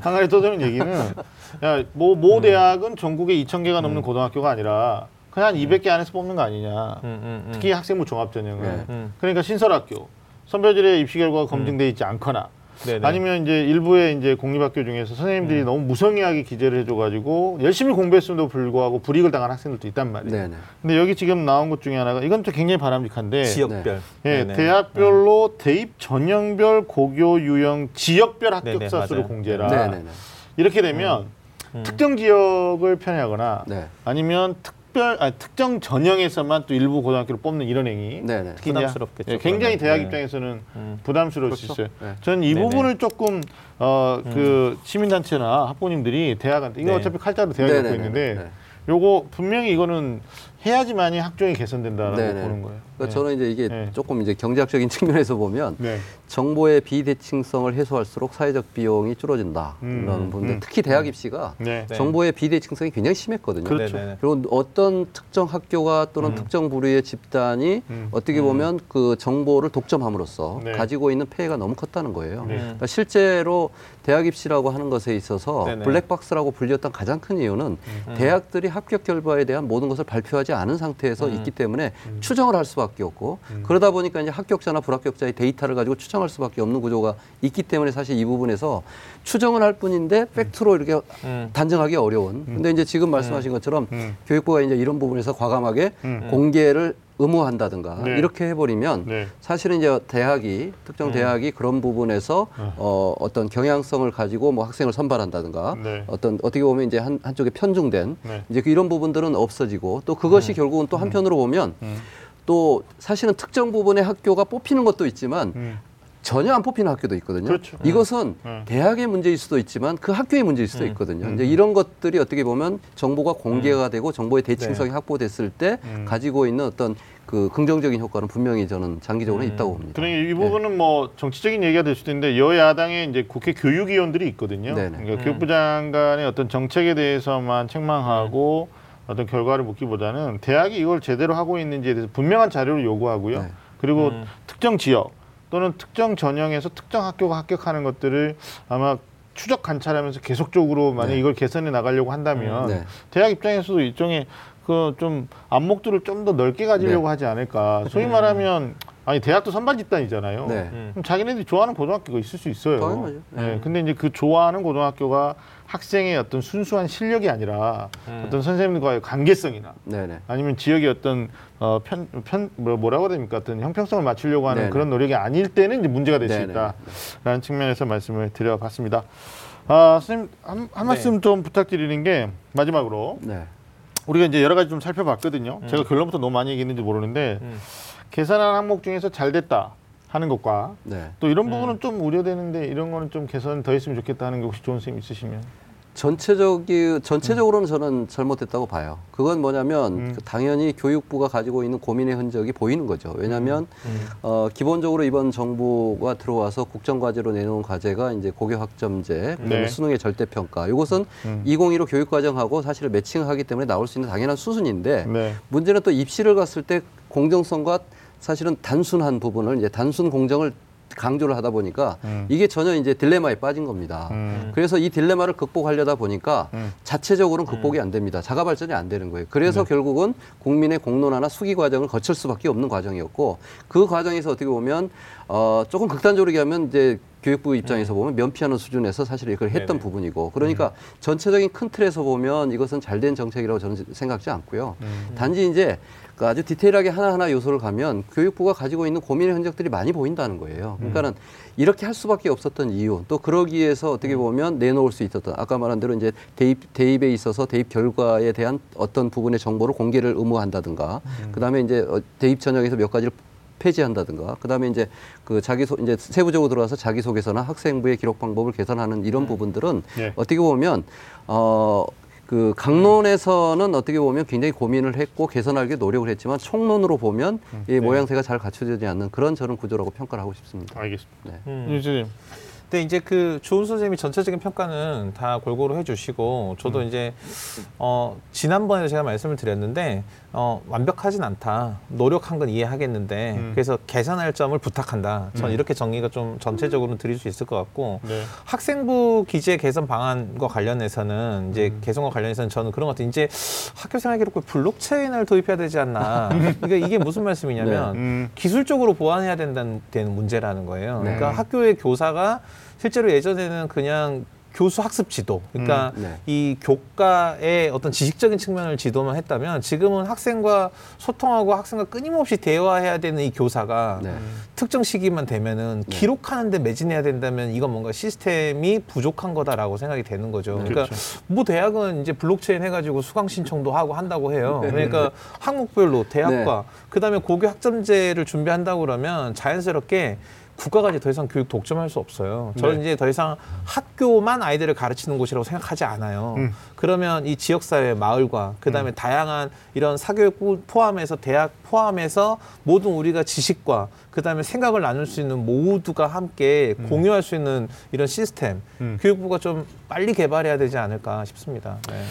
한간에 떠도는 얘기는 야뭐 음. 모 대학은 전국에 2천 개가 넘는 고등학교가 아니라 그냥 한 200개 안에서 뽑는 거 아니냐. 음, 음, 음. 특히 학생부 종합 전형은 네. 음. 그러니까 신설학교 선별질의 입시 결과가 검증돼 있지 않거나 네네. 아니면 이제 일부의 이제 공립학교 중에서 선생님들이 음. 너무 무성의하게 기재를 해줘가지고 열심히 공부했음에도 불구하고 불이익을 당한 학생들도 있단 말이에요. 네. 네. 근데 여기 지금 나온 것 중에 하나가 이건 또 굉장히 바람직한데 지역별. 예, 네네. 대학별로 대입 전형별 고교 유형 지역별 네네, 합격자 수를. 공제라 네. 네. 네. 이렇게 되면 음. 특정 지역을 편애하거나 네. 아니면 특 별 아, 특정 전형에서만 또 일부 고등학교를 뽑는 이런 행위 네. 네. 특히 부담스럽겠죠, 예, 굉장히. 대학 네. 입장에서는 음. 부담스러울 수 그렇죠. 있어요. 네. 저는 이 네네. 부분을 조금 어그 시민단체나 학부모님들이 대학한테 이거 네. 어차피 칼자루 대학이 네. 갖고 네. 있는데 네. 요거 분명히 이거는 해야지만이 학종이 개선된다라고 네네. 보는 거예요. 그러니까 네. 저는 이제 이게 네. 조금 이제 경제학적인 측면에서 보면 네. 정보의 비대칭성을 해소할수록 사회적 비용이 줄어진다. 음. 이런 부분인데 음. 특히 대학 입시가 네. 네. 정보의 비대칭성이 굉장히 심했거든요. 그렇죠. 네네네. 그리고 어떤 특정 학교가 또는 음. 특정 부류의 집단이 음. 어떻게 보면 그 정보를 독점함으로써 네. 가지고 있는 폐해가 너무 컸다는 거예요. 네. 그러니까 실제로 대학 입시라고 하는 것에 있어서. 블랙박스라고 불렸던 가장 큰 이유는 음. 대학들이 합격 결과에 대한 모든 것을 발표하지 않은 상태에서 음. 있기 때문에 추정을 할 수밖에 없고 음. 그러다 보니까 이제 합격자나 불합격자의 데이터를 가지고 추정할 수밖에 없는 구조가 있기 때문에 사실 이 부분에서 추정을 할 뿐인데 팩트로 이렇게 음. 단정하기 어려운. 근데 이제 지금 말씀하신 것처럼 음. 교육부가 이제 이런 부분에서 과감하게 음. 공개를 의무한다든가 네. 이렇게 해버리면 네. 사실은 이제 대학이 특정 대학이 그런 부분에서 어, 어떤 경향성을 가지고 뭐 학생을 선발한다든가 네. 어떤 어떻게 보면 이제 한 한쪽에 편중된 네. 이제 그 이런 부분들은 없어지고 또 그것이 결국은 또 한편으로 보면 음. 또 사실은 특정 부분의 학교가 뽑히는 것도 있지만 음. 전혀 안 뽑히는 학교도 있거든요. 그렇죠. 이것은 음. 대학의 문제일 수도 있지만 그 학교의 문제일 수도 있거든요. 이제 이런 것들이 어떻게 보면 정보가 공개가 되고 정보의 대칭성이 확보됐을 때 음. 가지고 있는 어떤 그 긍정적인 효과는 분명히 저는 장기적으로 있다고 봅니다. 그러니까 이 부분은 뭐 정치적인 얘기가 될 수도 있는데 여야당의 이제 국회 교육위원들이 있거든요. 네네. 그러니까 교육부 장관의 어떤 정책에 대해서만 책망하고 어떤 결과를 묻기보다는 대학이 이걸 제대로 하고 있는지에 대해서 분명한 자료를 요구하고요. 네. 그리고 음. 특정 지역 또는 특정 전형에서 특정 학교가 합격하는 것들을 아마 추적 관찰하면서 계속적으로 만약 에 네. 이걸 개선해 나가려고 한다면 네. 대학 입장에서도 일종의 그 좀 안목들을 좀 더 넓게 가지려고 네. 하지 않을까. 소위 말하면 아니 대학도 선발 집단이잖아요. 네. 음. 그럼 자기네들이 좋아하는 고등학교가 있을 수 있어요. 당연하죠. 네. 근데 이제 그 좋아하는 고등학교가 학생의 어떤 순수한 실력이 아니라 음. 어떤 선생님과의 관계성이나 네네. 아니면 지역의 어떤 어, 편, 편, 뭐, 뭐라고 해야 됩니까? 어떤 형평성을 맞추려고 하는 네네. 그런 노력이 아닐 때는 이제 문제가 될수 네네. 있다라는 측면에서 말씀을 드려봤습니다. 아, 선생님 한, 한 네. 말씀 좀 부탁드리는 게 마지막으로 네. 우리가 이제 여러 가지 좀 살펴봤거든요. 제가 결론부터 너무 많이 얘기했는지 모르는데 음. 계산한 항목 중에서 잘 됐다 하는 것과 네. 또 이런 부분은 좀 우려되는데 이런 거는 좀 개선 더 했으면 좋겠다 하는 게 혹시 좋은 선생님 있으시면 전체적이 전체적으로는 저는 잘못됐다고 봐요. 그건 뭐냐면 음. 그 당연히 교육부가 가지고 있는 고민의 흔적이 보이는 거죠. 왜냐하면 음. 어, 기본적으로 이번 정부가 들어와서 국정 과제로 내놓은 과제가 이제 고교 학점제, 그다음에 네. 수능의 절대 평가. 이것은 음. 2015 교육 과정하고 사실 매칭하기 때문에 나올 수 있는 당연한 수순인데 네. 문제는 또 입시를 갔을 때 공정성과 사실은 단순한 부분을 이제 단순 공정을 강조를 하다 보니까 음. 이게 전혀 이제 딜레마에 빠진 겁니다. 음. 그래서 이 딜레마를 극복하려다 보니까 음. 자체적으로는 극복이 안 됩니다. 자가 발전이 안 되는 거예요. 그래서 결국은 국민의 공론화나 수기 과정을 거칠 수밖에 없는 과정이었고 그 과정에서 어떻게 보면 어 조금 극단적으로 얘기하면 이제 교육부 입장에서 보면 면피하는 수준에서 사실 이걸 했던 네네. 부분이고 그러니까 전체적인 큰 틀에서 보면 이것은 잘된 정책이라고 저는 생각지 않고요. 단지 이제 그 아주 디테일하게 하나하나 요소를 가면 교육부가 가지고 있는 고민의 흔적들이 많이 보인다는 거예요. 그러니까는 이렇게 할 수밖에 없었던 이유, 또 그러기 위해서 어떻게 보면 내놓을 수 있었던 아까 말한 대로 이제 대입 대입에 있어서 대입 결과에 대한 어떤 부분의 정보를 공개를 의무한다든가, 그다음에 이제 어, 대입 전형에서 몇 가지를 폐지한다든가, 그다음에 이제 그 자기 소 이제 세부적으로 들어와서 자기 소개서나 학생부의 기록 방법을 개선하는 이런 부분들은 예. 어떻게 보면 어. 그 강론에서는 어떻게 보면 굉장히 고민을 했고 개선하기 노력을 했지만 총론으로 보면 이 네. 모양새가 잘 갖춰지지 않는 그런 저는 구조라고 평가를 하고 싶습니다. 알겠습니다. 네. 음. 윤 선생님. 근데 이제 그 조은 선생님이 전체적인 평가는 다 골고루 해주시고 저도 이제 어 지난번에 제가 말씀을 드렸는데 어 완벽하진 않다 노력한 건 이해하겠는데 음. 그래서 개선할 점을 부탁한다 전 음. 이렇게 정리가 좀 전체적으로 드릴 수 있을 것 같고 네. 학생부 기재 개선 방안과 관련해서는 이제 음. 개선과 관련해서는 저는 그런 것 같아요. 이제 학교 생활 기록부에 블록체인을 도입해야 되지 않나. 그러니까 이게 무슨 말씀이냐면 음. 기술적으로 보완해야 된다는 되는 문제라는 거예요. 네. 그러니까 학교의 교사가 실제로 예전에는 그냥 교수 학습 지도, 그러니까 음, 네. 이 교과의 어떤 지식적인 측면을 지도만 했다면 지금은 학생과 소통하고 학생과 끊임없이 대화해야 되는 이 교사가 네. 특정 시기만 되면은 네. 기록하는데 매진해야 된다면 이건 뭔가 시스템이 부족한 거다라고 생각이 되는 거죠. 네. 그러니까 뭐 대학은 이제 블록체인 해가지고 수강 신청도 하고 한다고 해요. 그러니까 항목별로 대학과 그다음에 고교 학점제를 준비한다고 그러면 자연스럽게 국가가 이제 더 이상 교육 독점할 수 없어요. 저는 네. 이제 더 이상 학교만 아이들을 가르치는 곳이라고 생각하지 않아요. 음. 그러면 이 지역사회, 마을과 그다음에 다양한 이런 사교육 포함해서 대학 포함해서 모든 우리가 지식과 그다음에 생각을 나눌 수 있는 모두가 함께 공유할 수 있는 이런 시스템 음. 교육부가 좀 빨리 개발해야 되지 않을까 싶습니다. 네.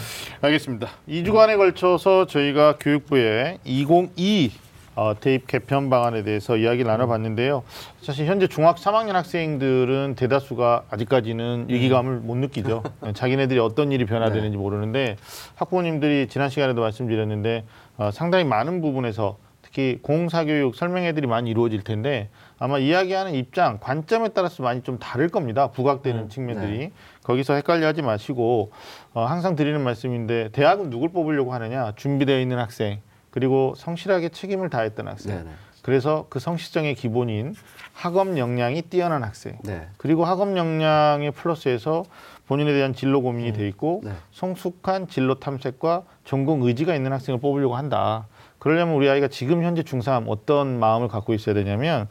알겠습니다. 2주간에 걸쳐서 저희가 교육부의 2022 어, 대입 개편 방안에 대해서 이야기를 나눠봤는데요. 사실 현재 중학 3학년 학생들은 대다수가 아직까지는 위기감을 못 느끼죠. 자기네들이 어떤 일이 변화되는지 모르는데 학부모님들이 지난 시간에도 말씀드렸는데 어, 상당히 많은 부분에서 특히 공사교육 설명회들이 많이 이루어질 텐데 아마 이야기하는 입장, 관점에 따라서 많이 좀 다를 겁니다. 부각되는 음, 측면들이. 거기서 헷갈려 하지 마시고 어, 항상 드리는 말씀인데 대학은 누굴 뽑으려고 하느냐? 준비되어 있는 학생 그리고 성실하게 책임을 다했던 학생. 네네. 그래서 그 성실성의 기본인 학업 역량이 뛰어난 학생. 네. 그리고 학업 역량의 플러스에서 본인에 대한 진로 고민이 돼 있고 네. 성숙한 진로 탐색과 전공 의지가 있는 학생을 뽑으려고 한다. 그러려면 우리 아이가 지금 현재 중3 어떤 마음을 갖고 있어야 되냐면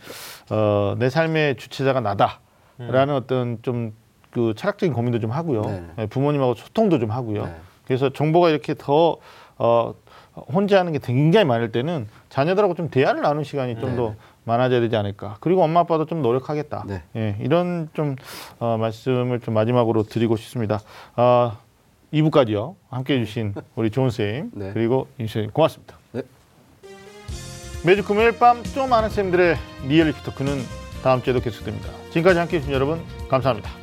어, 내 삶의 주체자가 나다라는 어떤 좀 그 철학적인 고민도 좀 하고요. 네. 예, 부모님하고 소통도 좀 하고요. 네. 그래서 정보가 이렇게 더 어, 혼자 하는 게 굉장히 많을 때는 자녀들하고 좀 대화를 나누는 시간이 좀 네. 더 많아져야 되지 않을까. 그리고 엄마 아빠도 좀 노력하겠다. 네. 예, 이런 좀 어, 말씀을 좀 마지막으로 드리고 싶습니다. 어, 2부까지요. 함께 해주신 우리 조은 쌤 네. 그리고 윤쌤 고맙습니다. 네. 매주 금요일 밤 좀 아는 쌤들의 리얼리티 토크는 다음 주에도 계속됩니다. 지금까지 함께 해주신 여러분 감사합니다.